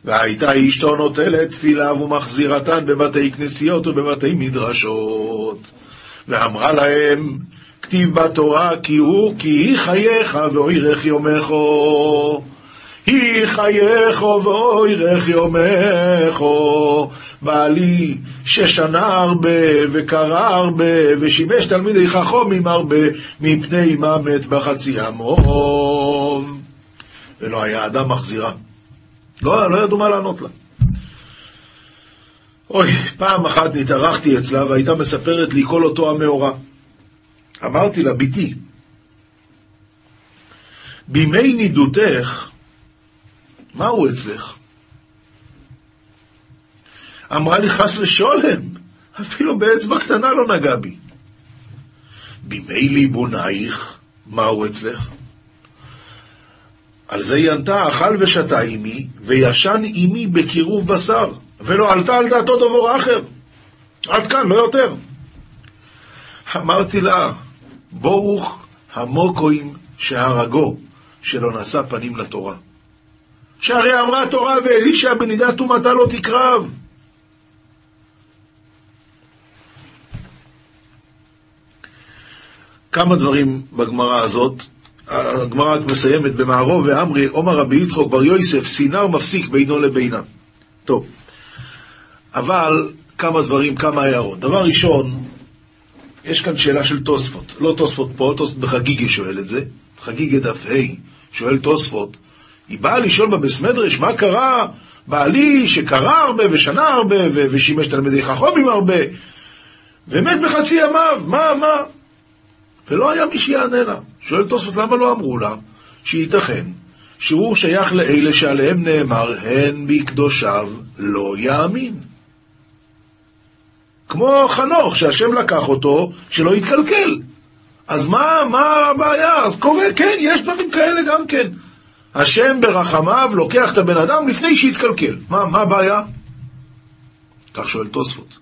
והייתה אשתו נוטלת תפילה ומחזירתן בבתי כנסיות ובבתי מדרשות. ואמרה להם, כתיב בתורה כי הוא, כי היא חייך ואוירך יומךו. היא חייך ואוירך יומךו. בעלי ששנה הרבה וקרא הרבה ושימש תלמידי חכמים הרבה מפני מה מת בחצי ימום. ולא היה אדם מחזירה. לא, לא ידעו מה לענות לה. אוי, פעם אחת נתארחתי אצלה והייתה מספרת לי כל אותו המאורע. אמרתי לה, בתי, בימי נידותך, מהו אצלך? אמרה לי, חס ושולם, אפילו באצבע קטנה לא נגע בי. בימי ליבונייך, מהו אצלך? על זה היא ענתה, אכל ושתה עמי, וישן עמי בקירוב בשר, ולא עלתה על דעתו דבר אחר. עד כאן, לא יותר. אמרתי לה, ברוך המוקוים שהרגו, שלא נשא פנים לתורה. שהרי אמרה התורה ואלישע בנידת טומאתה לא תקרב. כמה דברים בגמרא הזאת, הגמרא מסיימת במערוב ואמרי, עומר רבי יצחוק בר יוסף, סינר מפסיק בינו לבינה. טוב, אבל כמה דברים, כמה הערות. דבר ראשון, יש כאן שאלה של תוספות. לא תוספות פה, תוספות בחגיגי שואל את זה. חגיגי דף ה' שואל תוספות. היא באה לשאול בבסמדרש, מה קרה בעלי שקרא הרבה ושנה הרבה ושימש תלמידי חכמים הרבה ומת בחצי ימיו, מה, מה? ולא היה מי שיענה לה. שואל תוספות, למה לא אמרו לה שייתכן שהוא שייך לאלה שעליהם נאמר, הן בקדושיו לא יאמין. כמו חנוך, שהשם לקח אותו, שלא יתקלקל. אז מה, מה הבעיה? אז קורה, כן, יש דברים כאלה גם כן. השם ברחמיו לוקח את הבן אדם לפני שיתקלקל. מה, מה הבעיה? כך שואל תוספות.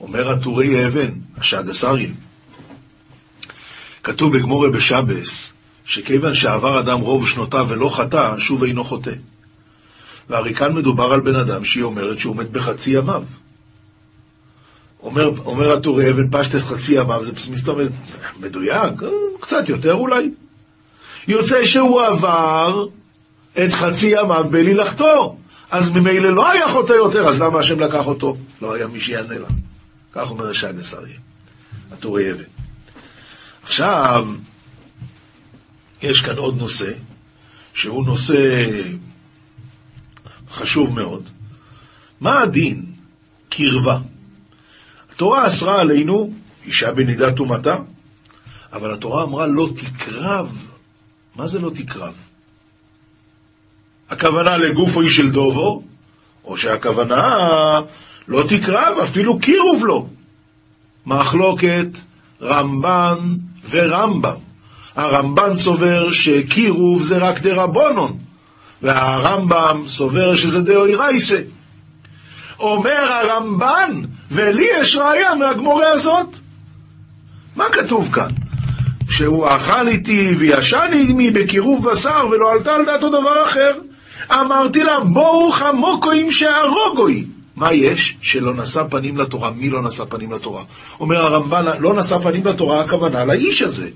אומר הטורי אבן, השד אריה, כתוב בגמורי בשבס, שכיוון שעבר אדם רוב שנותיו ולא חטא, שוב אינו חוטא. והרי כאן מדובר על בן אדם שהיא אומרת שהוא מת בחצי ימיו. אומר, אומר הטורי אבן פשטס חצי ימיו, זה מסתובב, מדויק, קצת יותר אולי. יוצא שהוא עבר את חצי ימיו בלי לחטוא, אז ממילא לא היה חוטא יותר, אז למה השם לקח אותו? לא היה מי שיענה לה. כך אומר השגס אריה, הטורי אבן. עכשיו, יש כאן עוד נושא, שהוא נושא חשוב מאוד. מה הדין? קרבה. התורה אסרה עלינו אישה בנידת טומאתה, אבל התורה אמרה לא תקרב. מה זה לא תקרב? הכוונה לגופו של דובו, או שהכוונה לא תקרב, אפילו קירוב לא. מחלוקת רמב"ן ורמב"ם. הרמב"ן סובר שקירוב זה רק דרבונון, והרמב"ם סובר שזה דאוירייסה. אומר הרמב"ן, ולי יש ראיה מהגמורה הזאת. מה כתוב כאן? שהוא אכל איתי וישן עמי בקירוב בשר ולא עלתה על דעתו דבר אחר. אמרתי לה, בואו חמוקוים שהרוגוי. מה יש? שלא נשא פנים לתורה. מי לא נשא פנים לתורה? אומר הרמב"ן, לא נשא פנים לתורה, הכוונה לאיש הזה.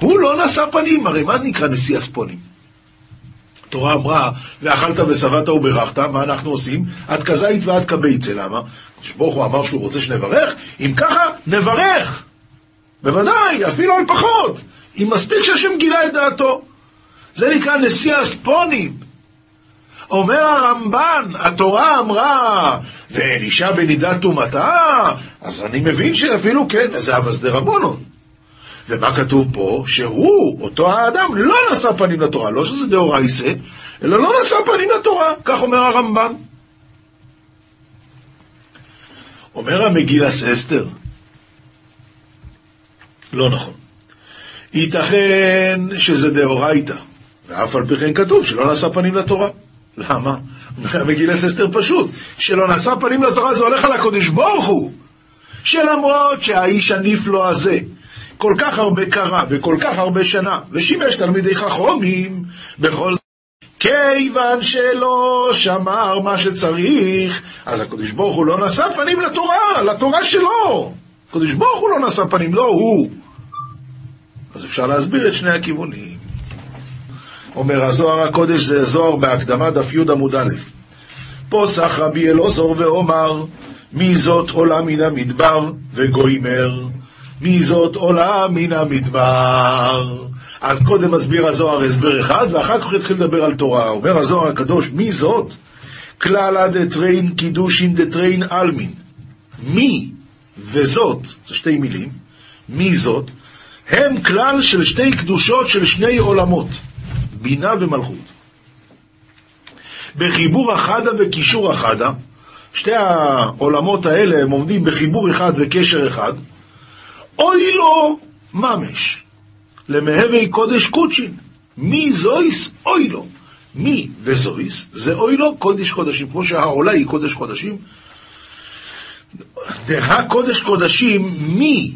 הוא לא נשא פנים, הרי מה נקרא נשיא הספונים? התורה אמרה, ואכלת ושבעת וברכת, מה אנחנו עושים? עד כזית ועד כביצה, למה? ברוך הוא אמר שהוא רוצה שנברך? אם ככה, נברך! בוודאי, אפילו על פחות, אם מספיק שהשם גילה את דעתו. זה נקרא נשיא הספונים. אומר הרמב"ן, התורה אמרה, ואלישע בנידת טומאתה, אז אני מבין שאפילו כן, זה אבס רבונו. ומה כתוב פה? שהוא, אותו האדם, לא נשא פנים לתורה, לא שזה דאורייסה, אלא לא נשא פנים לתורה, כך אומר הרמב"ן. אומר המגילס אסתר, לא נכון. ייתכן שזה דאורייתא, ואף על פי כן כתוב שלא נשא פנים לתורה. למה? מגילס אסתר פשוט, שלא נשא פנים לתורה זה הולך על הקודש ברוך הוא, שלמרות שהאיש הנפלא הזה כל כך הרבה קרה וכל כך הרבה שנה, ושימש תלמידי חכומים בכל זאת. כיוון שלא שמר מה שצריך, אז הקדוש ברוך הוא לא נשא פנים לתורה, לתורה שלו. הקדוש ברוך הוא לא נשא פנים, לא הוא. אז אפשר להסביר את שני הכיוונים. אומר הזוהר הקודש זה זוהר בהקדמה דף י עמוד א', פתח רבי אלעזר ואומר, מי זאת עולה מן המדבר וגוימר, מי זאת עולה מן המדבר. אז קודם מסביר הזוהר הסבר אחד, ואחר כך יתחיל לדבר על תורה. אומר הזוהר הקדוש, מי זאת? כללא דתרין קדושין דתרין עלמין. מי וזאת, זה שתי מילים, מי זאת, הם כלל של שתי קדושות של שני עולמות, בינה ומלכות. בחיבור אחדה וקישור אחדה, שתי העולמות האלה הם עומדים בחיבור אחד וקשר אחד, אוי לו ממש, למהווה קודש קודשין, מי זויס אוי לו, מי וזויס זה אוי לו קודש קודשים, כמו שהעולה היא קודש קודשים, והקודש קודשים מי,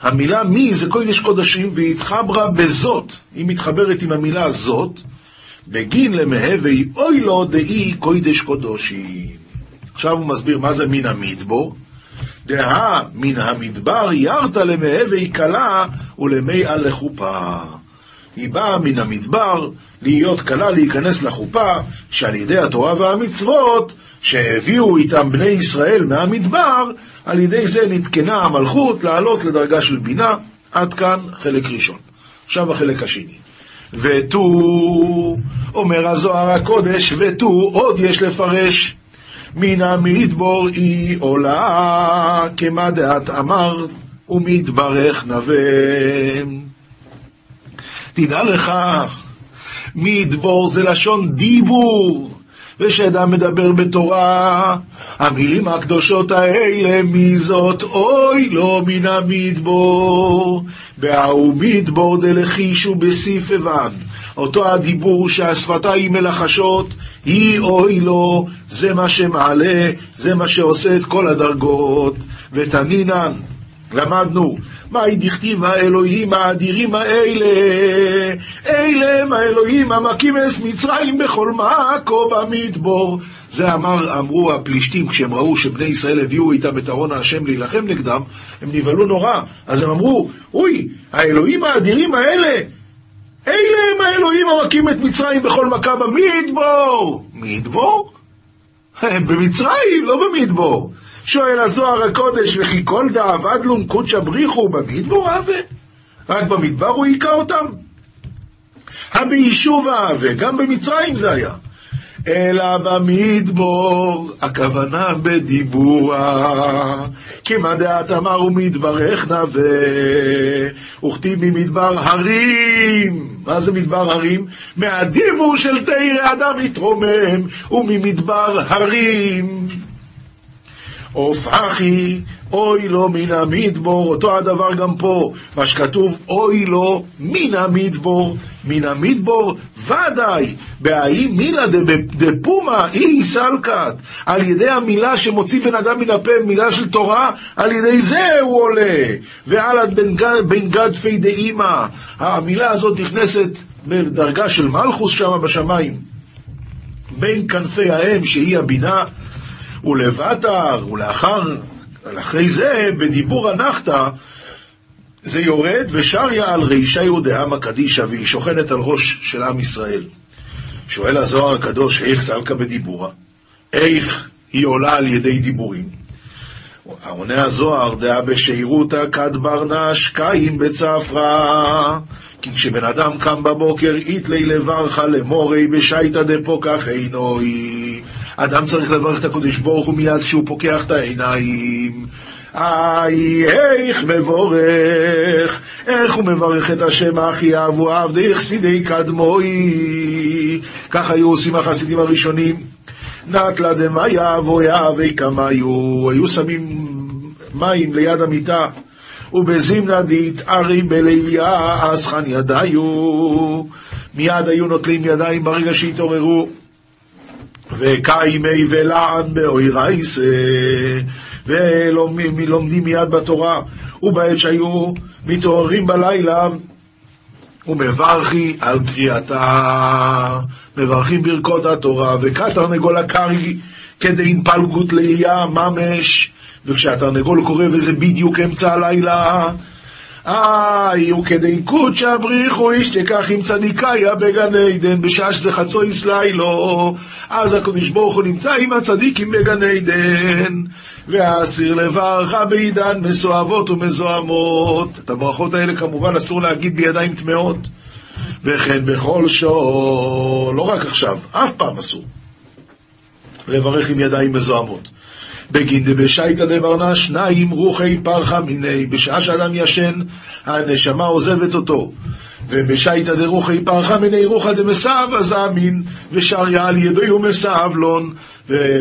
המילה מי זה קודש קודשים והתחברה בזאת, היא מתחברת עם המילה זאת, בגין למהווה אוי לו דאי קודש קודשים. עכשיו הוא מסביר מה זה מן המדבור. דהה מן המדבר ירת למהווה קלה ולמי על לחופה. היא באה מן המדבר להיות קלה להיכנס לחופה, שעל ידי התורה והמצוות שהביאו איתם בני ישראל מהמדבר, על ידי זה נתקנה המלכות לעלות לדרגה של בינה. עד כאן חלק ראשון. עכשיו החלק השני. ותו, אומר הזוהר הקודש, ותו עוד יש לפרש. מן המדבור היא עולה, כמה דעת אמר, ומתברך נווה. תדע לך, מדבור זה לשון דיבור, ושאדם מדבר בתורה. המילים הקדושות האלה, מי זאת? אוי לו מן המדבור. בהאו מדבור דלחישו בסיף אבן. אותו הדיבור שהשפתיים מלחשות, היא אוי לו, זה מה שמעלה, זה מה שעושה את כל הדרגות. ותנינן. למדנו, מהי דכתיב האלוהים האדירים האלה? אלה הם האלוהים המקים אס מצרים בכל מעקו במדבור. זה אמר, אמרו הפלישתים כשהם ראו שבני ישראל הביאו איתם את ארון השם להילחם נגדם, הם נבהלו נורא. אז הם אמרו, אוי, האלוהים האדירים האלה, אלה הם האלוהים המקים את מצרים בכל מכה במדבור. מדבור? במצרים, לא במדבור. שואל הזוהר הקודש, וכי כל דאב אדלום קודשא בריחו במדבור אבה? רק במדבר הוא היכה אותם? הביישוב אבה, גם במצרים זה היה. אלא במדבור, הכוונה בדיבורה. כי מה דעת אמר ומדברך נווה, וכתיב ממדבר הרים. מה זה מדבר הרים? מהדיבור של תרא אדם מתרומם, וממדבר הרים. עוף אחי, אוי לו מן המדבור, אותו הדבר גם פה, מה שכתוב, אוי לו מן המדבור, מן המדבור ודאי, בהאי מילה דפומה אי סלקת, על ידי המילה שמוציא בן אדם מן הפה, מילה של תורה, על ידי זה הוא עולה, ועלת בין גדפי דאימא, המילה הזאת נכנסת בדרגה של מלכוס שם בשמיים, בין כנפי האם שהיא הבינה, ולבטר, ולאחר, אחרי זה, בדיבור הנחתא, זה יורד ושריה על רישי ודהמה קדישא, והיא שוכנת על ראש של עם ישראל. שואל הזוהר הקדוש, איך סלקה בדיבורה? איך היא עולה על ידי דיבורים? עונה הזוהר, דעה בשאירותא כד ברנש קיים בצפרא. כי כשבן אדם קם בבוקר, איתלי לברך למורי בשייטא דפוקח עינוי. אדם צריך לברך את הקדוש ברוך הוא מיד כשהוא פוקח את העיניים. איי, איך מבורך, איך הוא מברך את השם אחי אבו עבדי חסידי קדמוי. כך היו עושים החסידים הראשונים. נטלה דמיה אבויה ויקמיו, היו שמים מים ליד המיטה. ובזימנה דהתערי בליליה אסחן ידיו. מיד היו נוטלים ידיים ברגע שהתעוררו. וקיימי ולען באוירייסה, ולומדים מיד בתורה, ובעת שהיו מתעוררים בלילה, ומברכי על קריאתה, מברכים ברכות התורה, וכתרנגול הקרי כדי פלגות ליה ממש, וכשהתרנגול קורא וזה בדיוק אמצע הלילה, איי, וכדי קודשא בריחו איש תקח עם צדיקיה בגן עדן, בשעה שזה חצויס לילו, אז הקדוש ברוך הוא נמצא עם הצדיקים בגן עדן, והאסיר לברכה בעידן מסואבות ומזוהמות. את הברכות האלה כמובן אסור להגיד בידיים טמאות, וכן בכל שור, לא רק עכשיו, אף פעם אסור, לברך עם ידיים מזוהמות. בגין דבשייתא דברנה שניים רוחי פרחה מיני, בשעה שאדם ישן, הנשמה עוזבת אותו. ובשייתא דרוחי פרחה מיני רוחא דמסב אז אמין, ושריה על ידו ומסב לון,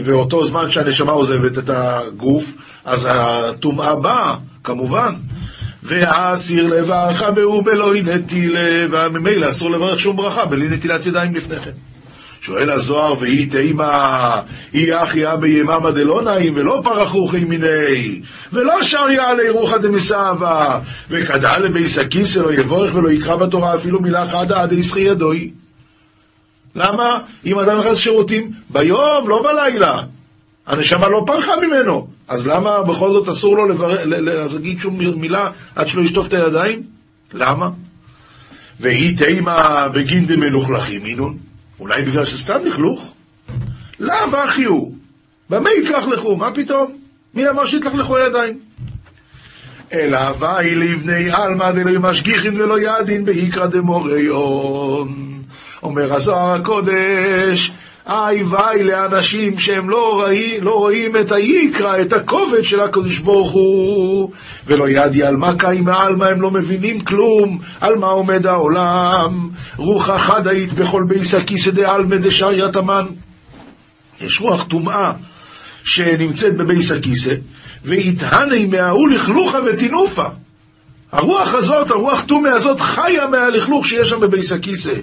ואותו זמן שהנשמה עוזבת את הגוף, אז הטומאה באה, כמובן. והאסיר לברכה בהו בלא נטילה, וממילא אסור לברך שום ברכה בלי נטילת ידיים לפני כן. שואל הזוהר, והיא תימא, היא אחי אבי יממה דלא נעים, ולא פרחוכי מיני, ולא שריה עלי רוחא דמסאווה, וכדא לביס הכיסא לא יבורך ולא יקרא בתורה אפילו מילה חדה עד יסחי ידוי. למה? אם אדם נכנס לשירותים, ביום, לא בלילה. הנשמה לא פרחה ממנו, אז למה בכל זאת אסור לו להגיד שום מילה עד שלא ישטוף את הידיים? למה? והיא תימא בגין דמלוכלכים אינון. אולי בגלל שסתם לכלוך? לאו אחי הוא. במה יתלכלכו? מה פתאום? מי אמר שיתלכלכו ידיים? אלא הווי לבני עלמא דלא משגיחין ולא ידין באיקרא דמוריון. אומר הזוהר הקודש, איי ואי לאנשים שהם לא, רואים, לא רואים את היקרא, את הכובד של הקדוש ברוך הוא, ולא ידי על מה קיים מעלמא, הם לא מבינים כלום, על מה עומד העולם. רוחה חד היית בכל ביס הכיסא דעלמא דשריה תמן. יש רוח טומאה שנמצאת בביס הכיסא, ויתהני מההוא לכלוכה ותינופה. הרוח הזאת, הרוח טומאה הזאת, חיה מהלכלוך שיש שם בביס הכיסא.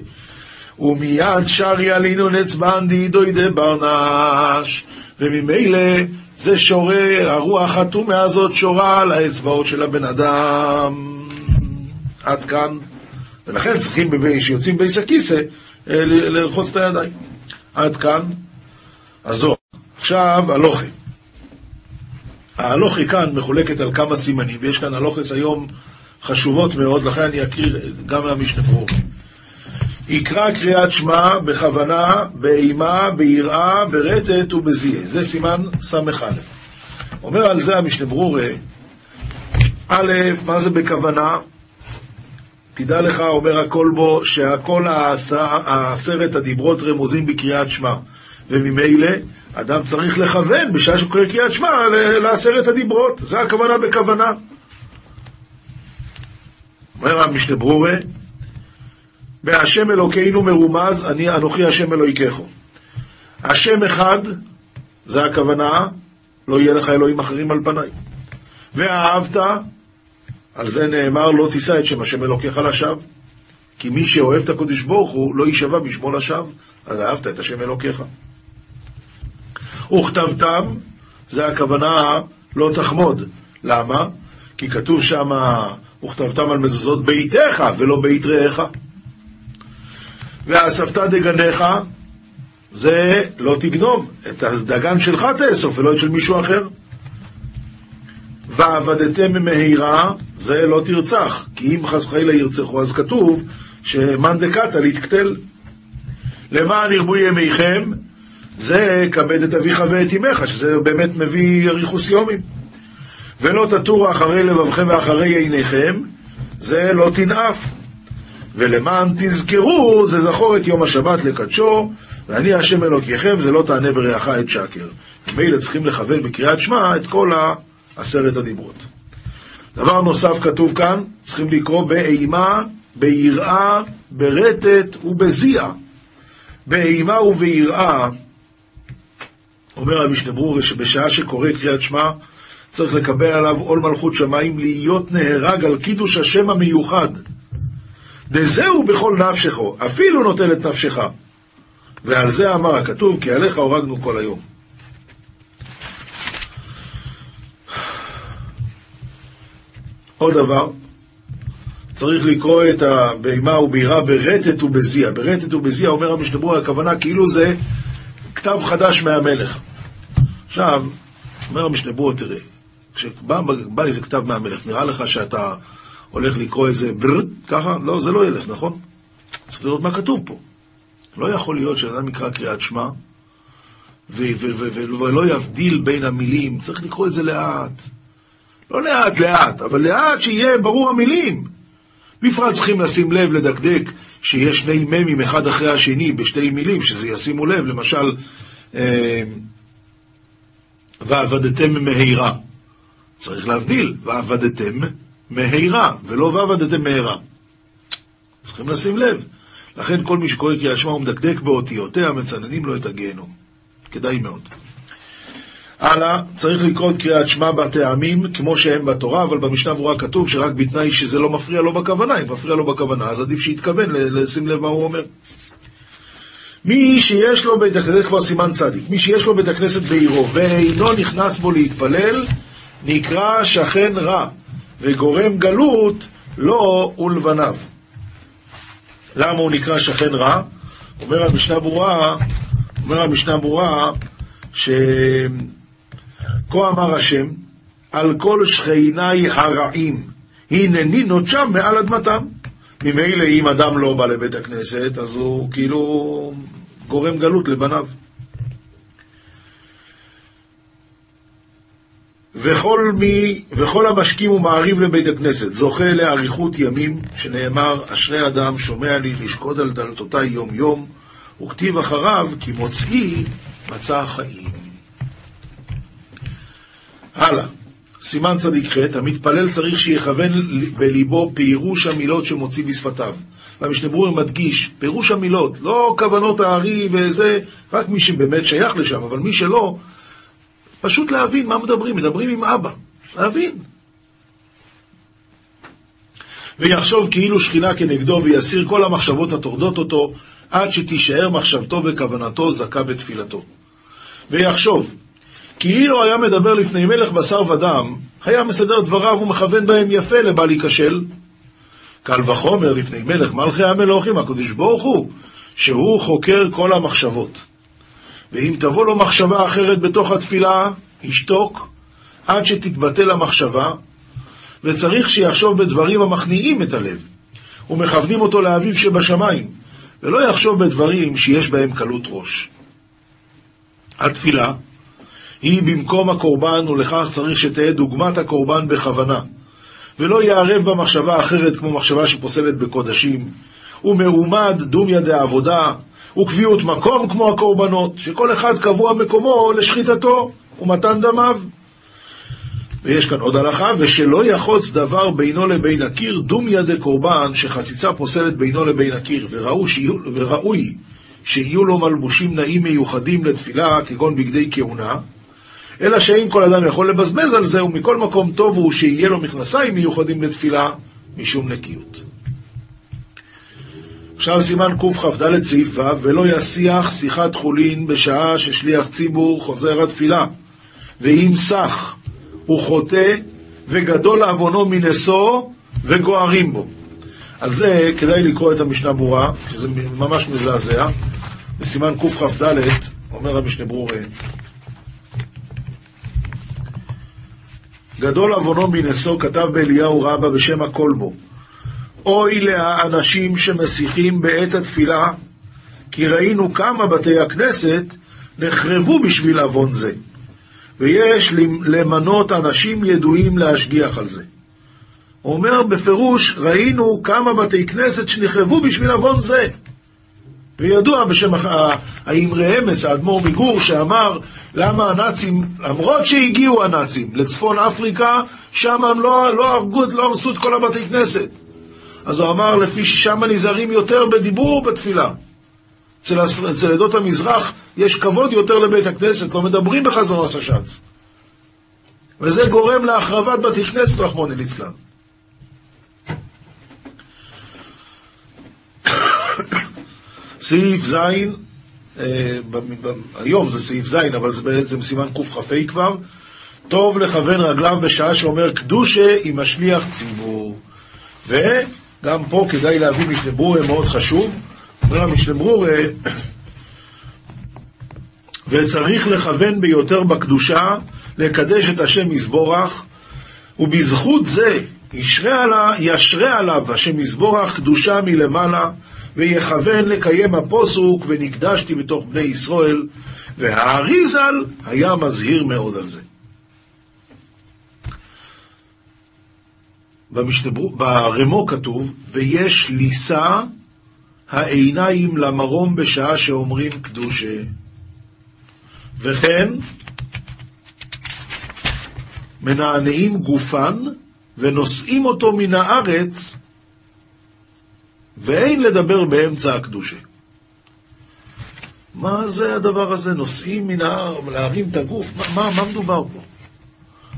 ומיד שרי עלינו נצבן דידוי דברנש, וממילא זה שורה, הרוח הטומאה הזאת שורה על האצבעות של הבן אדם. עד כאן. ולכן צריכים, כשיוצאים ביס הכיסא, אה, לרחוץ את הידיים. עד כאן הזוהר. עכשיו, הלוכי. ההלוכי כאן מחולקת על כמה סימנים, ויש כאן הלוכס היום חשובות מאוד, לכן אני אקריא גם מהמשנה ברור. יקרא קריאת שמע בכוונה, באימה, ביראה, ברטט ובזיהה. זה סימן ס"א. אומר על זה המשנה ברורה, א', מה זה בכוונה? תדע לך, אומר הכל בו, שהכל עשרת הדיברות רמוזים בקריאת שמע. וממילא, אדם צריך לכוון בשעה שקורא קריאת שמע לעשרת הדיברות. זה הכוונה בכוונה. אומר המשנה ברורה, בהשם אלוקינו מרומז, אני אנוכי השם אלוהיכךו. השם אחד, זה הכוונה, לא יהיה לך אלוהים אחרים על פניי. ואהבת, על זה נאמר, לא תישא את שם השם אלוקיך לשווא. כי מי שאוהב את הקודש ברוך הוא, לא יישבע בשמו לשווא. אז אהבת את השם אלוקיך. וכתבתם, זה הכוונה לא תחמוד. למה? כי כתוב שם, וכתבתם על מזוזות ביתך ולא בית רעך. ואספת דגניך, זה לא תגנוב, את הדגן שלך תאסוף ולא את של מישהו אחר. ועבדתם מהירה, זה לא תרצח, כי אם חס וחלילה ירצחו, אז כתוב שמאן דקתא להתקטל. למען ירבו ימיכם, זה כבד את אביך ואת אמך, שזה באמת מביא אריכוס יומים. ולא תטורו אחרי לבבכם ואחרי עיניכם, זה לא תנאף. ולמען תזכרו, זה זכור את יום השבת לקדשו, ואני השם אלוקיכם, זה לא תענה ברעך את שקר. ממילא צריכים לכוון בקריאת שמע את כל עשרת הדיברות. דבר נוסף כתוב כאן, צריכים לקרוא באימה, ביראה, ברטט ובזיעה. באימה וביראה, אומר המשנה ברור, שבשעה שקורא קריאת שמע, צריך לקבל עליו עול מלכות שמיים, להיות נהרג על קידוש השם המיוחד. דזהו בכל נפשכו, אפילו נוטל את נפשך. ועל זה אמר הכתוב, כי עליך הורגנו כל היום. עוד דבר, צריך לקרוא את הבהמה ובירה ברטט ובזיע. ברטט ובזיע אומר המשתברור, הכוונה כאילו זה כתב חדש מהמלך. עכשיו, אומר המשתברור, תראה, כשבא איזה כתב מהמלך, נראה לך שאתה הולך לקרוא את זה ברד, ככה? לא, זה לא ילך, נכון? צריך לראות מה כתוב פה. לא יכול להיות שאדם יקרא קריאת שמע ולא יבדיל בין המילים, צריך לקרוא את זה לאט. לא לאט לאט, אבל לאט שיהיה ברור המילים. בפרט צריכים לשים לב, לדקדק, שיש שני מ"מים אחד אחרי השני בשתי מילים, שזה ישימו לב, למשל, אה, ועבדתם מהירה. צריך להבדיל, ועבדתם מהירה, ולא ועבדתם מהירה. צריכים לשים לב. לכן כל מי שקורא קריאת שמע ומדקדק באותיותיה, מצננים לו את הגיהנום. כדאי מאוד. הלאה, צריך לקרוא את קריאת שמע בטעמים כמו שהם בתורה, אבל במשנה ברורה כתוב שרק בתנאי שזה לא מפריע לו בכוונה. אם מפריע לו בכוונה, אז עדיף שיתכוון לשים לב מה הוא אומר. מי שיש לו בית הכנסת, כבר סימן צדיק, מי שיש לו בית הכנסת בעירו ואינו נכנס בו להתפלל, נקרא שכן רע, וגורם גלות לו ולבניו. למה הוא נקרא שכן רע? אומר המשנה ברורה, אומר המשנה ברורה, ש... כה אמר השם, על כל שכניי הרעים, הנני נוטשם מעל אדמתם. ממילא אם אדם לא בא לבית הכנסת, אז הוא כאילו גורם גלות לבניו. וכל, מי, וכל המשכים ומעריב לבית הכנסת זוכה לאריכות ימים, שנאמר, אשרי אדם שומע לי לשקוד על דלתותיי יום יום, וכתיב אחריו, כי מוצאי מצא החיים. הלאה, סימן צדיק ח', המתפלל צריך שיכוון בליבו פירוש המילות שמוציא בשפתיו. והמשנה ברור מדגיש, פירוש המילות, לא כוונות הארי וזה, רק מי שבאמת שייך לשם, אבל מי שלא, פשוט להבין מה מדברים, מדברים עם אבא, להבין. ויחשוב כאילו שכינה כנגדו ויסיר כל המחשבות הטורדות אותו, עד שתישאר מחשבתו וכוונתו זכה בתפילתו. ויחשוב, כאילו היה מדבר לפני מלך בשר ודם, היה מסדר דבריו ומכוון בהם יפה לבל ייכשל. קל וחומר לפני מלך מלכי המלוכים, הקדוש ברוך הוא, שהוא חוקר כל המחשבות. ואם תבוא לו מחשבה אחרת בתוך התפילה, ישתוק עד שתתבטל המחשבה, וצריך שיחשוב בדברים המכניעים את הלב, ומכוונים אותו לאביו שבשמיים, ולא יחשוב בדברים שיש בהם קלות ראש. התפילה היא במקום הקורבן, ולכך צריך שתהא דוגמת הקורבן בכוונה, ולא יערב במחשבה אחרת כמו מחשבה שפוסלת בקודשים, ומעומד דומיה דעבודה, וקביעות מקום כמו הקורבנות, שכל אחד קבוע מקומו לשחיטתו ומתן דמיו. ויש כאן עוד הלכה, ושלא יחוץ דבר בינו לבין הקיר, דומיה דקורבן, שחציצה פוסלת בינו לבין הקיר, וראו שיהיו, וראוי שיהיו לו מלבושים נעים מיוחדים לתפילה, כגון בגדי כהונה, אלא שאם כל אדם יכול לבזבז על זה, ומכל מקום טוב הוא שיהיה לו מכנסיים מיוחדים לתפילה, משום נקיות. עכשיו סימן קכ"ד סעיף ו', ולא יסיח שיחת חולין בשעה ששליח ציבור חוזר התפילה, ואם סח הוא חוטא, וגדול עוונו מנשוא, וגוערים בו. על זה כדאי לקרוא את המשנה ברורה, שזה ממש מזעזע. בסימן קכ"ד אומר המשנה ברורה, גדול עוונו מנשוא, כתב באליהו רבא בשם הכל בו. אוי לאנשים שמסיחים בעת התפילה, כי ראינו כמה בתי הכנסת נחרבו בשביל עוון זה, ויש למנות אנשים ידועים להשגיח על זה. הוא אומר בפירוש, ראינו כמה בתי כנסת שנחרבו בשביל עוון זה. וידוע בשם האמרי אמס, האדמו"ר מגור, שאמר למה הנאצים, למרות שהגיעו הנאצים לצפון אפריקה, שם הם לא, לא הרגו, לא הרסו את כל הבתי כנסת. אז הוא אמר, לפי ששם נזהרים יותר בדיבור או בתפילה. אצל, אצל עדות המזרח יש כבוד יותר לבית הכנסת, לא מדברים בחזון הש"ץ. וזה גורם להחרבת בתי כנסת, רחמוני ליצלן. סעיף ז', אה, היום זה סעיף ז', אבל זה בעצם סימן קכ"ה כבר, טוב לכוון רגליו בשעה שאומר קדושה עם השליח ציבור. וגם פה כדאי להביא משנה ברורה מאוד חשוב, אומר המשנה ברורה, וצריך לכוון ביותר בקדושה, לקדש את השם מזבורך, ובזכות זה ישרה, עלה, ישרה עליו השם מזבורך קדושה מלמעלה, ויכוון לקיים הפוסוק, ונקדשתי בתוך בני ישראל, והאריזל היה מזהיר מאוד על זה. ברמו כתוב, ויש לישא העיניים למרום בשעה שאומרים קדושה. וכן, מנענעים גופן ונושאים אותו מן הארץ ואין לדבר באמצע הקדושה. מה זה הדבר הזה? נוסעים מן ההר, להרים את הגוף? מה, מה, מה מדובר פה?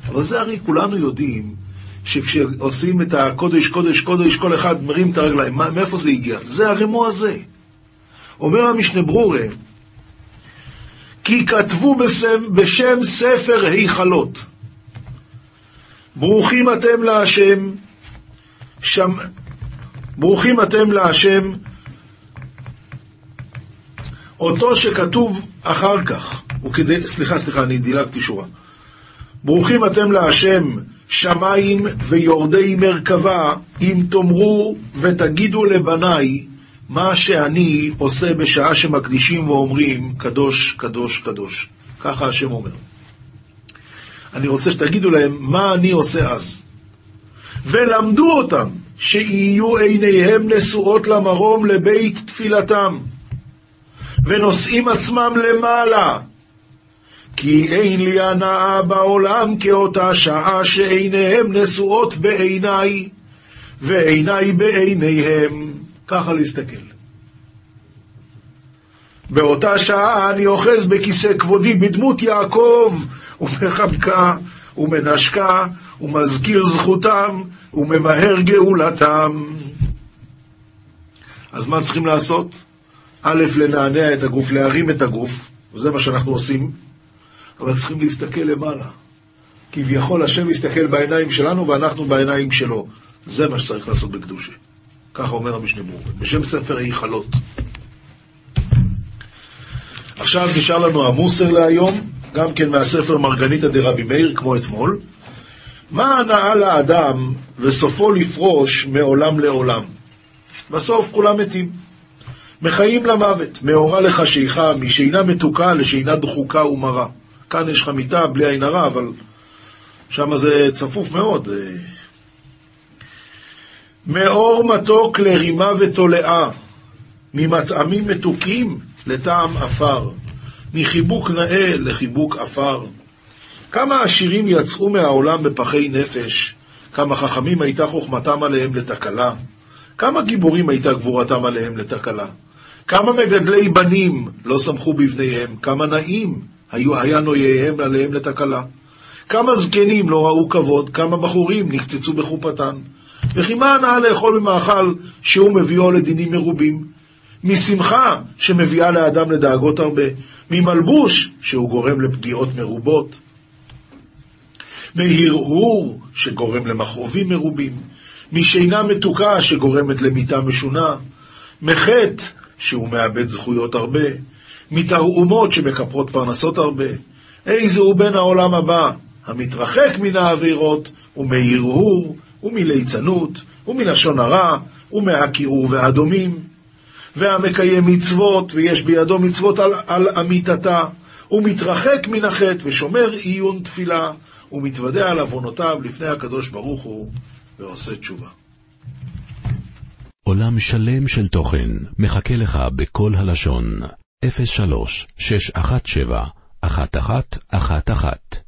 אבל זה הרי כולנו יודעים שכשעושים את הקודש, קודש, קודש, כל אחד מרים את הרגליים. מה, מאיפה זה הגיע? זה הרמו הזה. אומר המשנה ברורה, כי כתבו בשם, בשם ספר היכלות. ברוכים אתם להשם, שם, ברוכים אתם להשם, אותו שכתוב אחר כך, וכדי, סליחה, סליחה, אני דילגתי שורה. ברוכים אתם להשם שמיים ויורדי מרכבה, אם תאמרו ותגידו לבניי מה שאני עושה בשעה שמקדישים ואומרים קדוש, קדוש, קדוש. ככה השם אומר. אני רוצה שתגידו להם מה אני עושה אז. ולמדו אותם שיהיו עיניהם נשואות למרום לבית תפילתם, ונושאים עצמם למעלה, כי אין לי הנאה בעולם כאותה שעה שעיניהם נשואות בעיניי, ועיניי בעיניהם. ככה להסתכל. באותה שעה אני אוחז בכיסא כבודי בדמות יעקב, ומחבקה, ומנשקה, ומזכיר זכותם, וממהר גאולתם. אז מה צריכים לעשות? א', לנענע את הגוף, להרים את הגוף, וזה מה שאנחנו עושים, אבל צריכים להסתכל למעלה. כביכול השם מסתכל בעיניים שלנו ואנחנו בעיניים שלו. זה מה שצריך לעשות בקדושה. ככה אומר המשנה ברוך בשם ספר היכלות. עכשיו נשאר לנו המוסר להיום, גם כן מהספר מרגניתא דרבי מאיר, כמו אתמול. מה הנאה לאדם וסופו לפרוש מעולם לעולם? בסוף כולם מתים. מחיים למוות, מאורע לחשיכה, משינה מתוקה לשינה דחוקה ומרה. כאן יש לך מיטה בלי עין הרע, אבל שם זה צפוף מאוד. מאור מתוק לרימה ותולעה, ממטעמים מתוקים לטעם עפר, מחיבוק נאה לחיבוק עפר. כמה עשירים יצאו מהעולם בפחי נפש, כמה חכמים הייתה חוכמתם עליהם לתקלה, כמה גיבורים הייתה גבורתם עליהם לתקלה, כמה מגדלי בנים לא שמחו בבניהם, כמה נעים היו, היה נוייהם עליהם לתקלה, כמה זקנים לא ראו כבוד, כמה בחורים נקצצו בחופתן, וכי מה הנאה לאכול ממאכל שהוא מביאו לדינים מרובים? משמחה שמביאה לאדם לדאגות הרבה, ממלבוש שהוא גורם לפגיעות מרובות, מהרהור שגורם למכאובים מרובים, משינה מתוקה שגורמת למיטה משונה, מחטא שהוא מאבד זכויות הרבה, מתרעומות שמקפרות פרנסות הרבה. איזה הוא בן העולם הבא, המתרחק מן העבירות ומהרהור ומליצנות ומלשון הרע ומהקירור והדומים. והמקיים מצוות, ויש בידו מצוות על, על אמיתתה, הוא מתרחק מן החטא ושומר עיון תפילה, ומתוודע על עוונותיו לפני הקדוש ברוך הוא, ועושה תשובה. עולם שלם של תוכן מחכה לך בכל הלשון, 03 617 1111